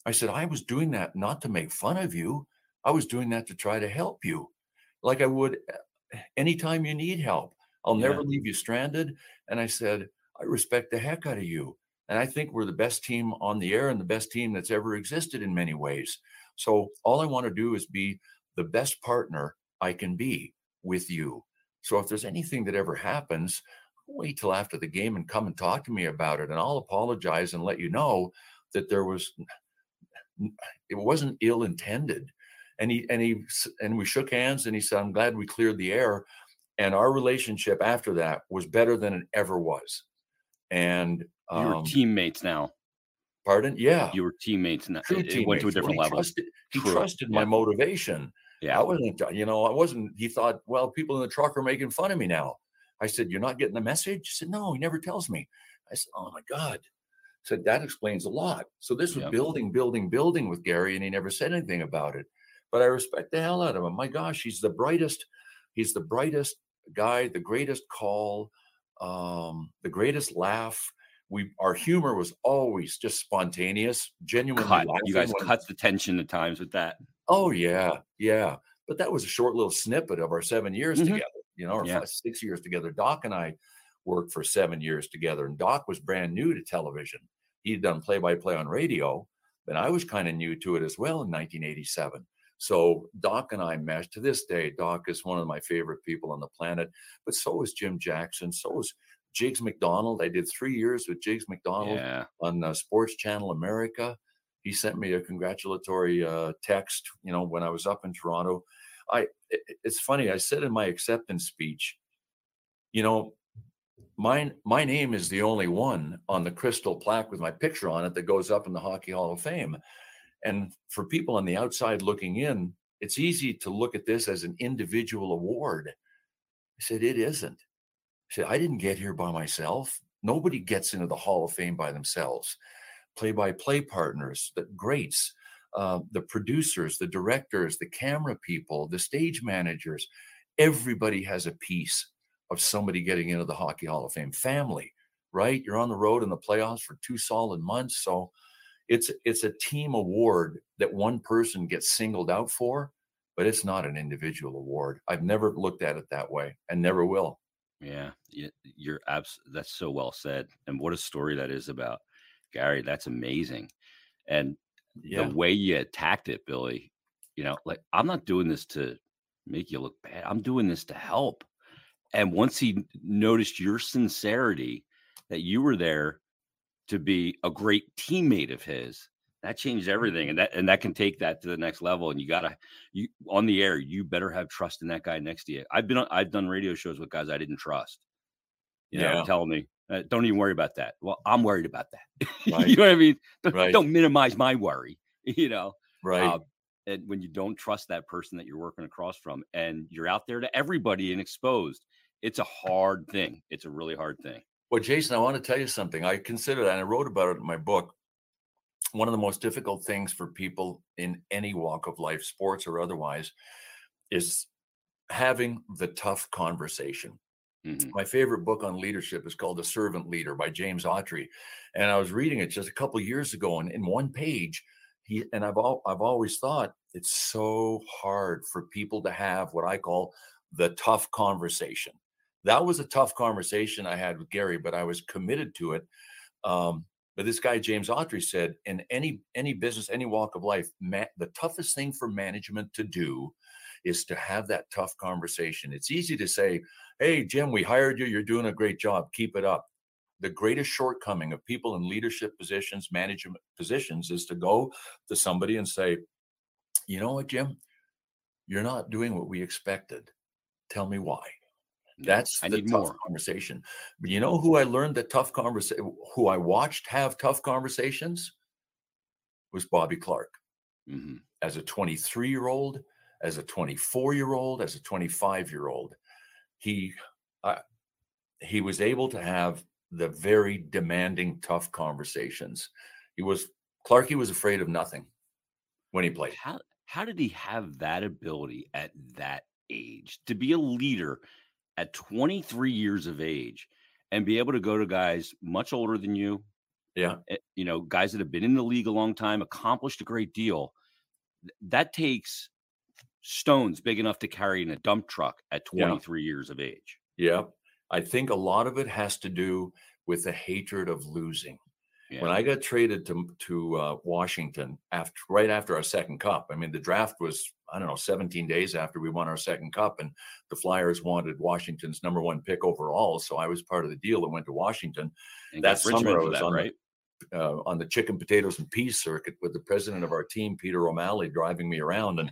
I said, I was doing that not to make fun of you. I was doing that to try to help you, like I would eh, anytime you need help. I'll yeah. never leave you stranded. And I said, I respect the heck out of you. And I think we're the best team on the air and the best team that's ever existed in many ways. So all I want to do is be the best partner I can be with you. So if there's anything that ever happens, wait till after the game and come and talk to me about it and I'll apologize and let you know that there was it wasn't ill intended and he and he and we shook hands and he said I'm glad we cleared the air. And our relationship after that was better than it ever was. And um, you were teammates now. Pardon? Yeah. You were teammates now True it, teammates. went to a different he level. trusted, he True. trusted my motivation. Yeah. I wasn't you know I wasn't he thought well people in the truck are making fun of me now I said, You're not getting the message? He said, No, he never tells me. I said, Oh my God. I said, That explains a lot. So this was yep. building, building, building with Gary, and he never said anything about it. But I respect the hell out of him. My gosh, he's the brightest, he's the brightest guy, the greatest call, um, the greatest laugh. We our humor was always just spontaneous, genuinely. Cut. You guys cut the tension at times with that. Oh yeah, yeah. But that was a short little snippet of our seven years mm-hmm. together you know, or yeah. five, six years together. Doc and I worked for seven years together, and Doc was brand new to television. He'd done play by play on radio, and I was kind of new to it as well in 1987. So Doc and I meshed to this day. Doc is one of my favorite people on the planet, but so is Jim Jackson. So is Jigs McDonald. I did three years with Jigs McDonald yeah. on uh, Sports Channel America. He sent me a congratulatory uh, text, you know, when I was up in Toronto. I it's funny. I said in my acceptance speech, you know, my my name is the only one on the crystal plaque with my picture on it that goes up in the Hockey Hall of Fame. And for people on the outside looking in, it's easy to look at this as an individual award. I said, it isn't. I said, I didn't get here by myself. Nobody gets into the Hall of Fame by themselves. Play by play partners, the greats, uh, the producers, the directors, the camera people, the stage managers, everybody has a piece of somebody getting into the Hockey Hall of Fame. Family, right? You're on the road in the playoffs for two solid months, so it's it's a team award that one person gets singled out for, but it's not an individual award. I've never looked at it that way, and never will. Yeah, you're abs. That's so well said, and what a story that is about Gary. That's amazing, and yeah. the way you attacked it, Billy. You know, like I'm not doing this to make you look bad. I'm doing this to help. And once he noticed your sincerity, that you were there to be a great teammate of his, that changed everything. Mm-hmm. And that and that can take that to the next level. And you gotta you on the air, you better have trust in that guy next to you. I've been on, I've done radio shows with guys I didn't trust. You yeah. know, telling me, uh, don't even worry about that. Well, I'm worried about that. (laughs) Right. you know what I mean? Don't, right. don't, minimize my worry. (laughs) You know, right? Uh, and when you don't trust that person that you're working across from, and you're out there to everybody and exposed, it's a hard thing. It's a really hard thing. Well, Jason, I want to tell you something. I consider that, and I wrote about it in my book. One of the most difficult things for people in any walk of life, sports or otherwise, is having the tough conversation Mm-hmm. My favorite book on leadership is called The Servant Leader by James Autry. And I was reading it just a couple years ago, and in one page, he and I've all, I've always thought it's so hard for people to have what I call the tough conversation. That was a tough conversation I had with Gary, but I was committed to it. Um, but this guy James Autry said, in any any business, any walk of life, ma- the toughest thing for management to do is to have that tough conversation. It's easy to say, Hey, Jim, we hired you. You're doing a great job. Keep it up. The greatest shortcoming of people in leadership positions, management positions, is to go to somebody and say, You know what, Jim? you're not doing what we expected. Tell me why. That's I the tough more. conversation. But you know who I learned that tough conversation, who I watched have tough conversations was Bobby Clarke hmm as a 23 year old, as a 24 year old, as a 25 year old. He, uh, he was able to have the very demanding, tough conversations. He was Clarky was afraid of nothing when he played. How how did he have that ability at that age to be a leader at 23 years of age and be able to go to guys much older than you, Yeah, eh, you know, guys that have been in the league a long time, accomplished a great deal. That takes stones big enough to carry in a dump truck at Yeah. 23 years of age. yeah. I think a lot of it has to do with the hatred of losing. Yeah. when I got traded to to uh, Washington after right after our second cup, I mean the draft was I don't know 17 days after we won our second cup, and the Flyers wanted Washington's number one pick overall, so I was part of the deal that went to Washington And that summer I was that, on the- right? uh, on the chicken potatoes and peas circuit with the president of our team, Peter O'Malley, driving me around, and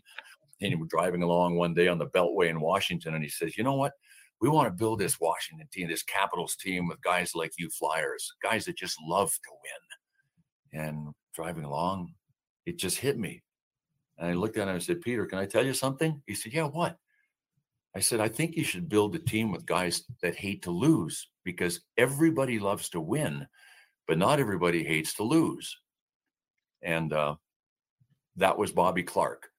and we're driving along one day on the Beltway in Washington, and he says, "You know what? We want to build this Washington team, this Capitals team with guys like you Flyers, guys that just love to win." And driving along, it just hit me. And I looked at him and said, Peter, can I tell you something? He said, Yeah, what? I said, I think you should build a team with guys that hate to lose because everybody loves to win, but not everybody hates to lose. And uh, that was Bobby Clarke.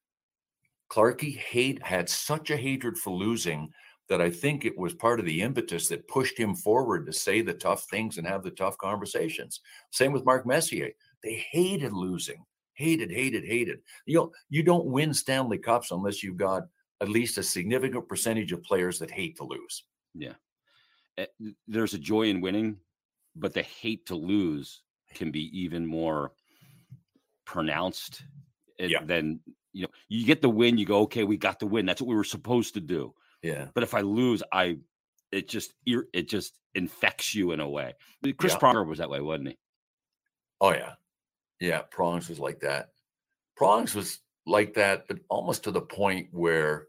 Clarky hate had such a hatred for losing that I think it was part of the impetus that pushed him forward to say the tough things and have the tough conversations. Same with Mark Messier. They hated losing, hated, hated, hated. You know, you don't win Stanley Cups unless you've got at least a significant percentage of players that hate to lose. Yeah. There's a joy in winning, but the hate to lose can be even more pronounced eh, Yeah. than you know. You get the win, you go, okay, we got the win. That's what we were supposed to do. Yeah. But if I lose, I it just it just infects you in a way. Chris Yeah. Pronger was that way, wasn't he? Oh yeah. Yeah. Prongs was like that. Prongs was like that, but almost to the point where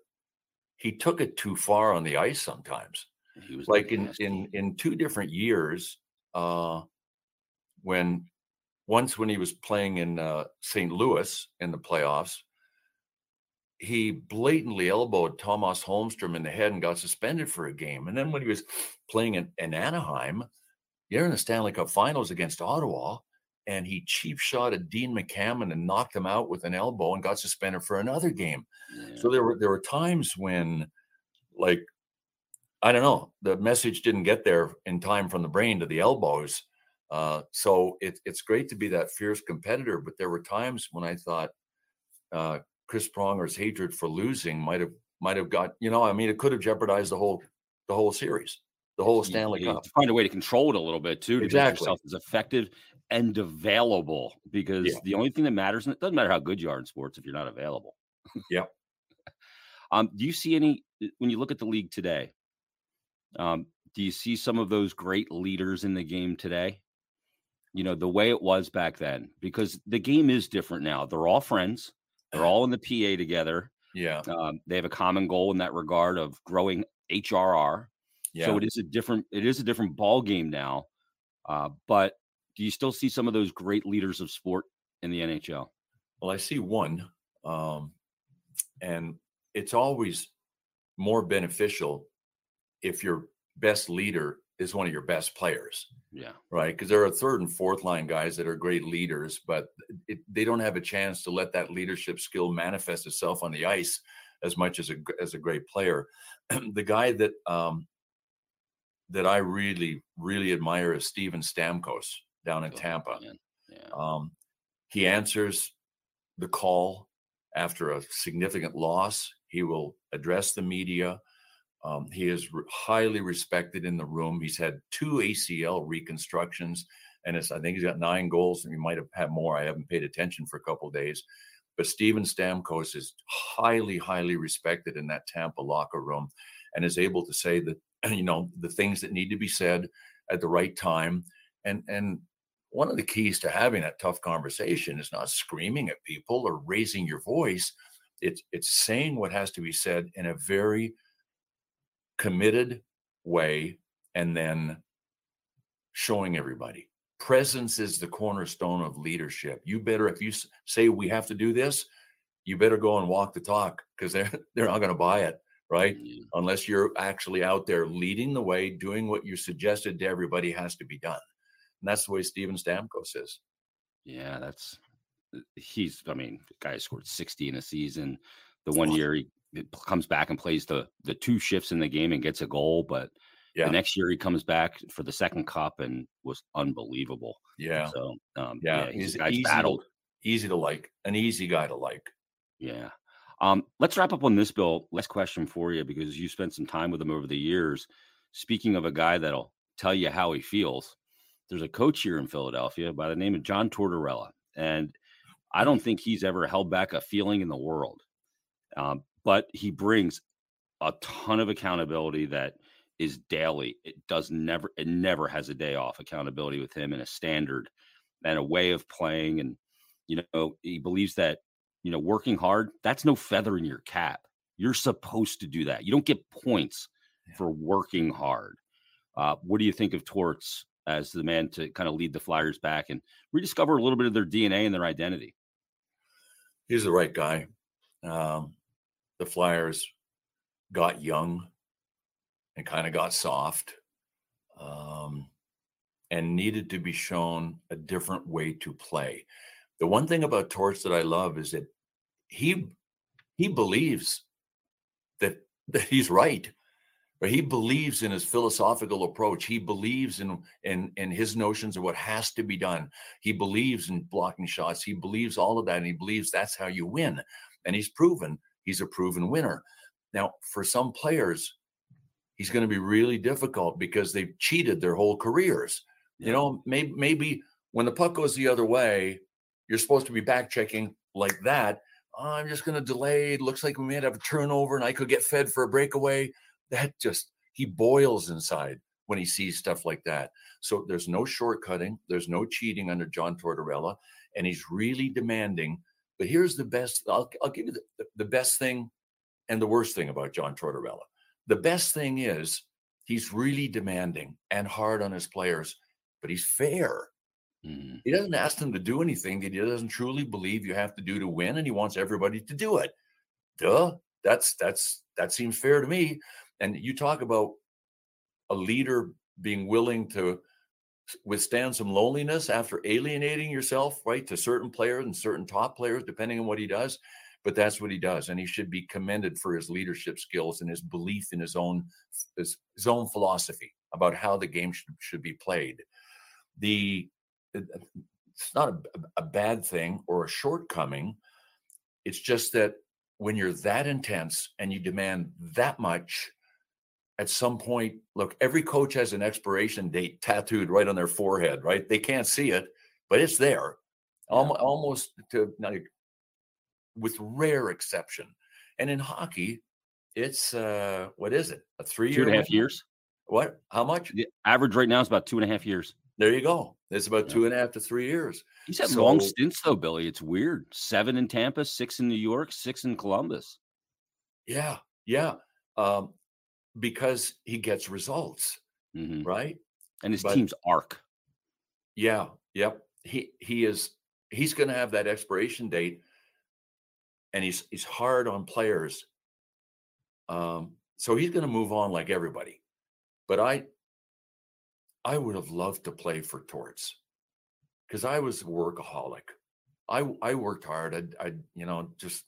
he took it too far on the ice sometimes. He was like in in in two different years uh when once when he was playing in uh St. Louis in the playoffs he blatantly elbowed Tomas Holmstrom in the head and got suspended for a game and then when he was playing in, in Anaheim you're in the Stanley Cup finals against Ottawa and he cheap shot at Dean McAmmond and knocked him out with an elbow and got suspended for another game Yeah. so there were there were times when, like, I don't know, the message didn't get there in time from the brain to the elbows. Uh, so it, it's great to be that fierce competitor, but there were times when I thought uh, Chris Pronger's hatred for losing might have might have got you know I mean it could have jeopardized the whole the whole series, the whole Stanley you Cup. Find a way to control it a little bit too, to Exactly. make yourself as effective and available. Because Yeah. the only thing that matters, and it doesn't matter how good you are in sports if you're not available. Yeah. (laughs) Um, do you see any when you look at the league today? Um, do you see some of those great leaders in the game today? You know, the way it was back then, because the game is different now. They're all friends. They're all in the PA together. Yeah, Um, they have a common goal in that regard of growing HRR. yeah. So it is a different it is a different ball game now. Uh, but do you still see some of those great leaders of sport in the NHL? Well, I see one, um, and it's always more beneficial if your best leader is one of your best players, Yeah. right? Because there are third and fourth line guys that are great leaders, but it, they don't have a chance to let that leadership skill manifest itself on the ice as much as a as a great player. (clears throat) the guy that um, that I really really admire is Steven Stamkos down in Oh, Tampa. Yeah. Um, he answers the call after a significant loss. He will address the media. Um, he is re- highly respected in the room. He's had two ACL reconstructions, and I think he's got nine goals, and he might have had more. I haven't paid attention for a couple days. But Steven Stamkos is highly, highly respected in that Tampa locker room and is able to say that, (clears throat) you know, the things that need to be said at the right time. And, and one of the keys to having that tough conversation is not screaming at people or raising your voice. It's it's saying what has to be said in a very committed way and then showing everybody. Presence is the cornerstone of leadership. You better, if you say we have to do this, you better go and walk the talk because they're (laughs) they're not going to buy it, right? Mm-hmm. Unless you're actually out there leading the way, doing what you suggested to everybody has to be done. And that's the way Steven Stamkos is. Yeah, that's uh, he's. I mean, the guy scored sixty in a season. The one year he comes back and plays the the two shifts in the game and gets a goal, but yeah. the next year he comes back for the second cup and was unbelievable. Yeah. So um, yeah, yeah he's, he's easy battled. Easy to like, an easy guy to like. Yeah. Um, let's wrap up on this, Bill. Last question for you because you spent some time with him over the years. Speaking of a guy that'll tell you how he feels, there's a coach here in Philadelphia by the name of John Tortorella, and I don't think he's ever held back a feeling in the world. Um, but he brings a ton of accountability that is daily. It does never, it never has a day off accountability with him and a standard and a way of playing. And, you know, he believes that, you know, working hard, that's no feather in your cap. You're supposed to do that. You don't get points yeah. for working hard. Uh, what do you think of Torts as the man to kind of lead the Flyers back and rediscover a little bit of their DNA and their identity? He's the right guy. Um, the Flyers got young and kind of got soft um, and needed to be shown a different way to play. The one thing about Torts that I love is that he he believes that (laughs) that he's right. But he believes in his philosophical approach. He believes in in in his notions of what has to be done. He believes in blocking shots. He believes all of that, and he believes that's how you win. And he's proven he's a proven winner. Now, for some players, he's going to be really difficult because they've cheated their whole careers. Yeah. You know, maybe maybe when the puck goes the other way, you're supposed to be back checking like that. Oh, I'm just going to delay. It looks like we may have a turnover, and I could get fed for a breakaway. That just he boils inside when he sees stuff like that. So there's no shortcutting. There's no cheating under John Tortorella, and he's really demanding but here's the best I'll, I'll give you the, the best thing and the worst thing about John Tortorella. The best thing is he's really demanding and hard on his players, but he's fair. Mm. He doesn't ask them to do anything that he doesn't truly believe you have to do to win, and he wants everybody to do it. Duh. That's that's that seems fair to me. And you talk about a leader being willing to withstand some loneliness after alienating yourself, right, to certain players and certain top players, depending on what he does. But that's what he does, and he should be commended for his leadership skills and his belief in his own his, his own philosophy about how the game should, should be played. The it's not a, a bad thing or a shortcoming. It's just that when you're that intense and you demand that much at some point, look, every coach has an expiration date tattooed right on their forehead, right? They can't see it, but it's there, yeah. almost to like, with rare exception. And in hockey, it's uh, what is it? A three-year, two and a half years. What? How much? The average right now is about two and a half years. There you go. It's about yeah. two and a half to three years. He's had so, long stints though, Billy. It's weird. Seven in Tampa, six in New York, six in Columbus. Yeah, yeah. Um, because he gets results, mm-hmm. right? And his but, team's arc. Yeah, yep. He he is he's going to have that expiration date, and he's he's hard on players. Um, so he's going to move on like everybody. But I I would have loved to play for Torts because I was a workaholic. I I worked hard. I I you know just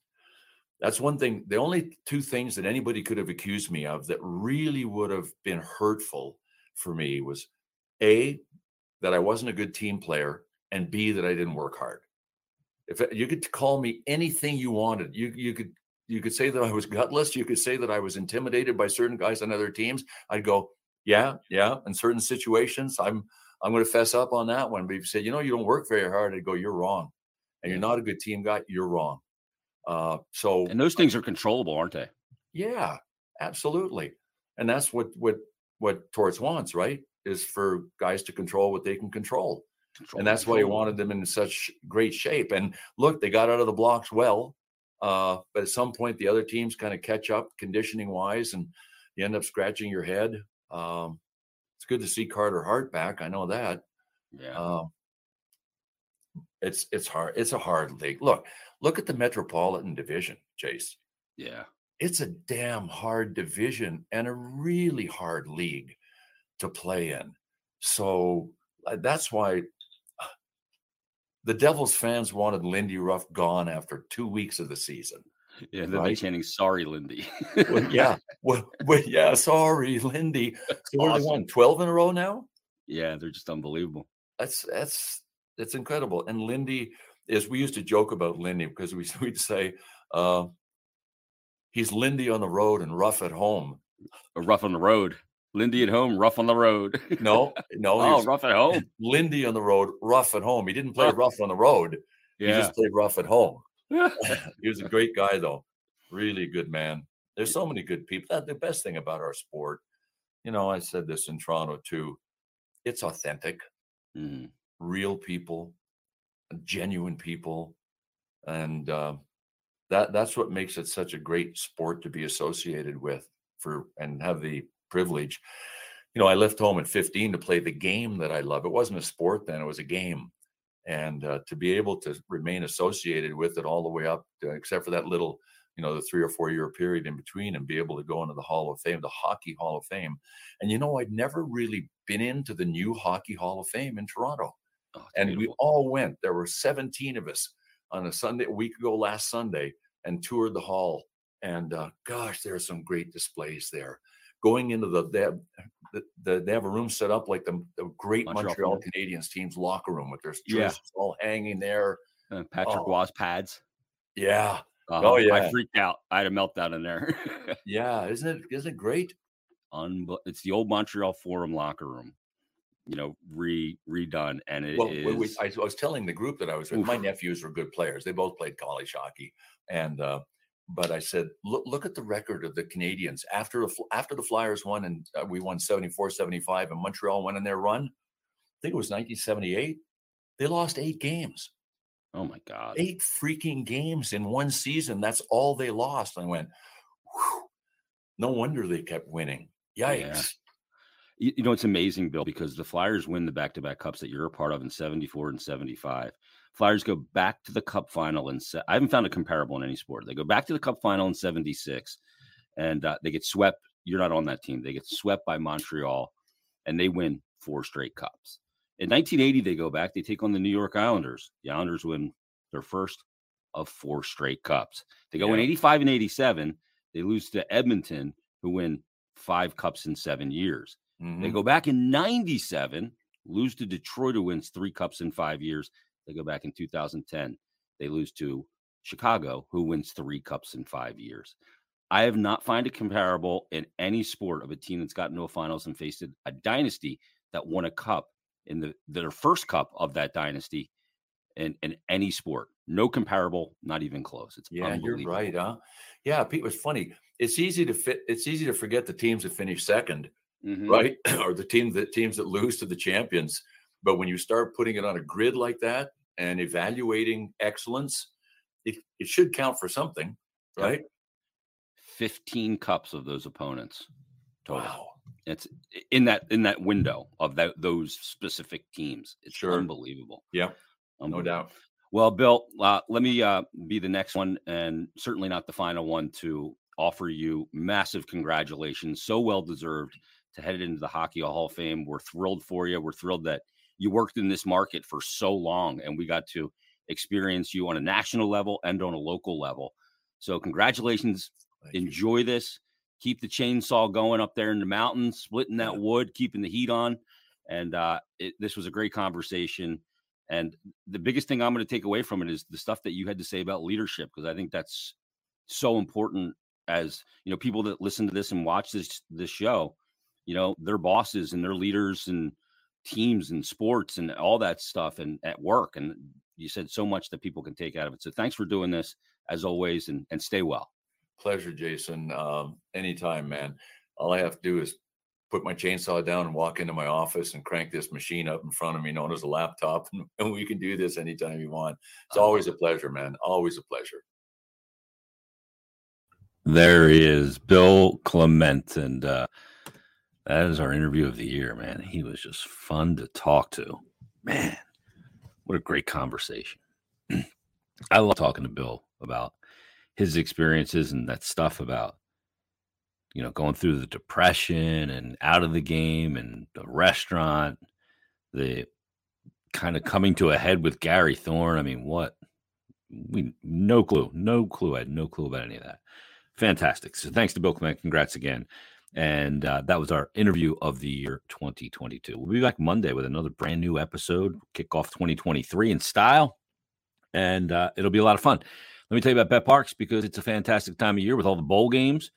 that's one thing. The only two things that anybody could have accused me of that really would have been hurtful for me was A, that I wasn't a good team player, and B, that I didn't work hard. If you could call me anything you wanted, you you could you could say that I was gutless, you could say that I was intimidated by certain guys on other teams. I'd go, yeah, yeah. In certain situations, I'm I'm going to fess up on that one. But if you say, you know, you don't work very hard, I'd go, you're wrong, and you're not a good team guy. You're wrong. Uh, so and those things are controllable, aren't they? Yeah, absolutely. And that's what what what Torts wants, right? Is for guys to control what they can control. control and that's control. why he wanted them in such great shape. And look, they got out of the blocks well. Uh, but at some point, the other teams kind of catch up conditioning wise, and you end up scratching your head. Um, it's good to see Carter Hart back. I know that. Yeah. Um, it's it's hard. It's a hard league. Look, look at the Metropolitan Division, Chase. yeah. It's a damn hard division and a really hard league to play in. So uh, that's why uh, the Devils fans wanted Lindy Ruff gone after two weeks of the season. Yeah. They'll be Right. chanting, sorry, Lindy. Well, yeah, (laughs) well, well, yeah. Sorry, Lindy. So what have they won? Twelve in a row now. yeah. They're just unbelievable. That's that's that's incredible. And Lindy is. We used to joke about Lindy because we (laughs) we'd say uh, he's Lindy on the road and rough at home. Rough on the road. Lindy at home, rough on the road. No, no, (laughs) oh, rough at home. (laughs) Lindy on the road, rough at home. He didn't play Rough. on the road. He just played rough at home. he was a great guy, though. Really good man. There's so many good people. That the best thing about our sport, you know, I said this in Toronto too. It's authentic, Mhm. real people, genuine people, and uh, that that's what makes it such a great sport to be associated with for and have the privilege. You know, I left home at 15 to play the game that I love. It wasn't a sport then; it was a game, and uh, to be able to remain associated with it all the way up, to, except for that little, you know, the three or four year period in between, and be able to go into the Hall of Fame, the Hockey Hall of Fame. And you know, I'd never really been into the new Hockey Hall of Fame in Toronto Oh, and we all went. There were 17 of us on a Sunday, a week ago last Sunday, and toured the hall. And uh, gosh, there are some great displays there. Going into the they have, the, the, they have a room set up like the, the great Montreal Montreal, Canadiens team's locker room with their Yeah. jerseys all hanging there. Uh, Patrick Oh. Roy's pads. Yeah, Uh-huh. I yeah. freaked out. I had a meltdown in there. (laughs) yeah, isn't it? Isn't it great? Unbe- it's the old Montreal Forum locker room, you know, re redone, and it is. Well, we, we, I, was telling the group that I was with. My nephews were good players. They both played college hockey, and uh, but I said, look, look at the record of the Canadiens after the after the Flyers won and uh, we won 74, 75, and Montreal went in their run. I think it was 1978. They lost eight games, oh my god! eight freaking games in one season. That's all they lost. I went, "Whew, no wonder they kept winning. Yikes! You, you know, it's amazing, Bill, because the Flyers win the back to back cups that you're a part of in 74 and 75. Flyers go back to the cup final and se- I haven't found a comparable in any sport. They go back to the cup final in 76 and uh, they get swept. You're not on that team. They get swept by Montreal and they win four straight cups. In 1980, they go back, they take on the New York Islanders. The Islanders win their first of four straight cups. They go in 85 and 87. They lose to Edmonton, who win five cups in seven years. They Mhm. go back in 97, lose to Detroit, who wins three cups in five years. They go back in 2010. They lose to Chicago, who wins three cups in five years. I have not found a comparable in any sport of a team that's gotten to a finals and faced a- a dynasty that won a cup in the their first cup of that dynasty in, in any sport. No comparable, not even close. It's Yeah, you're right, huh? Yeah, Pete was funny. It's easy to fit. It's easy to forget the teams that finished second, Mhm. right? (clears throat) or the team that teams that lose to the champions. But when you start putting it on a grid like that and evaluating excellence, it, it should count for something, Yep. right? 15 cups of those opponents total. Wow. It's in that in that window of that those specific teams. It's Sure. unbelievable. Yeah, no doubt. Well, Bill, uh, let me uh, be the next one, and certainly not the final one, to offer you massive congratulations. So well deserved to head into the Hockey Hall of Fame. We're thrilled for you. We're thrilled that you worked in this market for so long, and we got to experience you on a national level and on a local level. So, congratulations Thank you. enjoy this. Keep the chainsaw going up there in the mountains, splitting that wood, keeping the heat on. And uh, it, this was a great conversation. And the biggest thing I'm going to take away from it is the stuff that you had to say about leadership, because I think that's so important. As you know, people that listen to this and watch this this show, you know, their bosses and their leaders and teams and sports and all that stuff, and at work. And you said so much that people can take out of it. So thanks for doing this as always, and and stay well. Pleasure, Jason. Um, anytime, man. All I have to do is put my chainsaw down and walk into my office and crank this machine up in front of me, known as a laptop, (laughs) and we can do this anytime you want. It's I always a pleasure, man. Always a pleasure. There he is, Bill Clement, and uh, that is our interview of the year, man. He was just fun to talk to. Man, what a great conversation. (clears throat) I love talking to Bill about his experiences and that stuff about you know going through the depression and out of the game and the restaurant, the kind of coming to a head with Gary Thorne. I mean, what we no clue, no clue. I had no clue about any of that. Fantastic. So thanks to Bill Clement. Congrats again. And uh, that was our interview of the year 2022. We'll be back Monday with another brand new episode, kick off 2023 in style. And uh, it'll be a lot of fun. Let me tell you about BetParx because it's a fantastic time of year with all the bowl games,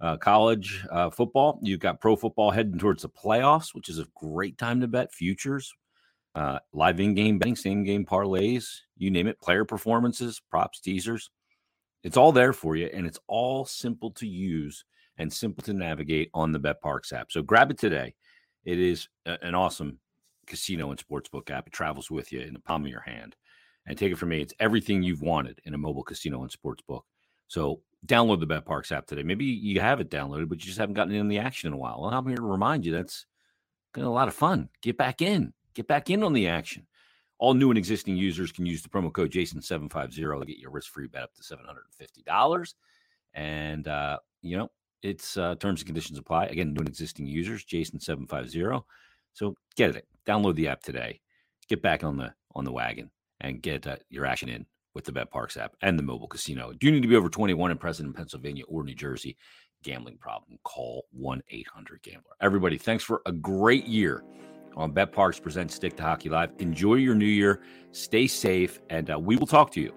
uh, college uh, football. You've got pro football heading towards the playoffs, which is a great time to bet futures, uh, live in game betting, same game parlays, you name it, player performances, props, teasers. It's all there for you, and it's all simple to use and simple to navigate on the BetParx app. So grab it today. It is a, an awesome casino and sportsbook app. It travels with you in the palm of your hand. And take it from me, it's everything you've wanted in a mobile casino and sportsbook. So download the BetParx app today. Maybe you have it downloaded, but you just haven't gotten in the action in a while. Well, I'm here to remind you that's a lot of fun. Get back in. Get back in on the action. All new and existing users can use the promo code Jason750 to get your risk free bet up to $750. And, uh, you know, it's uh, terms and conditions apply. Again, new and existing users, Jason750. So get it. Download the app today. Get back on the on the wagon and get uh, your action in with the BetParx app and the mobile casino. Do you need to be over 21 and present in Pennsylvania or New Jersey? Gambling problem? Call 1 800 Gambler. Everybody, thanks for a great year on BetParx presents Stick to Hockey Live. Enjoy your new year. Stay safe, and uh, we will talk to you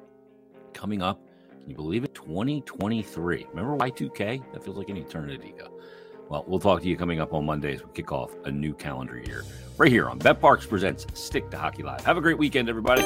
coming up. Can you believe it? 2023. Remember Y2K? That feels like an eternity ago. Well, we'll talk to you coming up on Monday as we kick off a new calendar year right here on BetParx presents Stick to Hockey Live. Have a great weekend, everybody.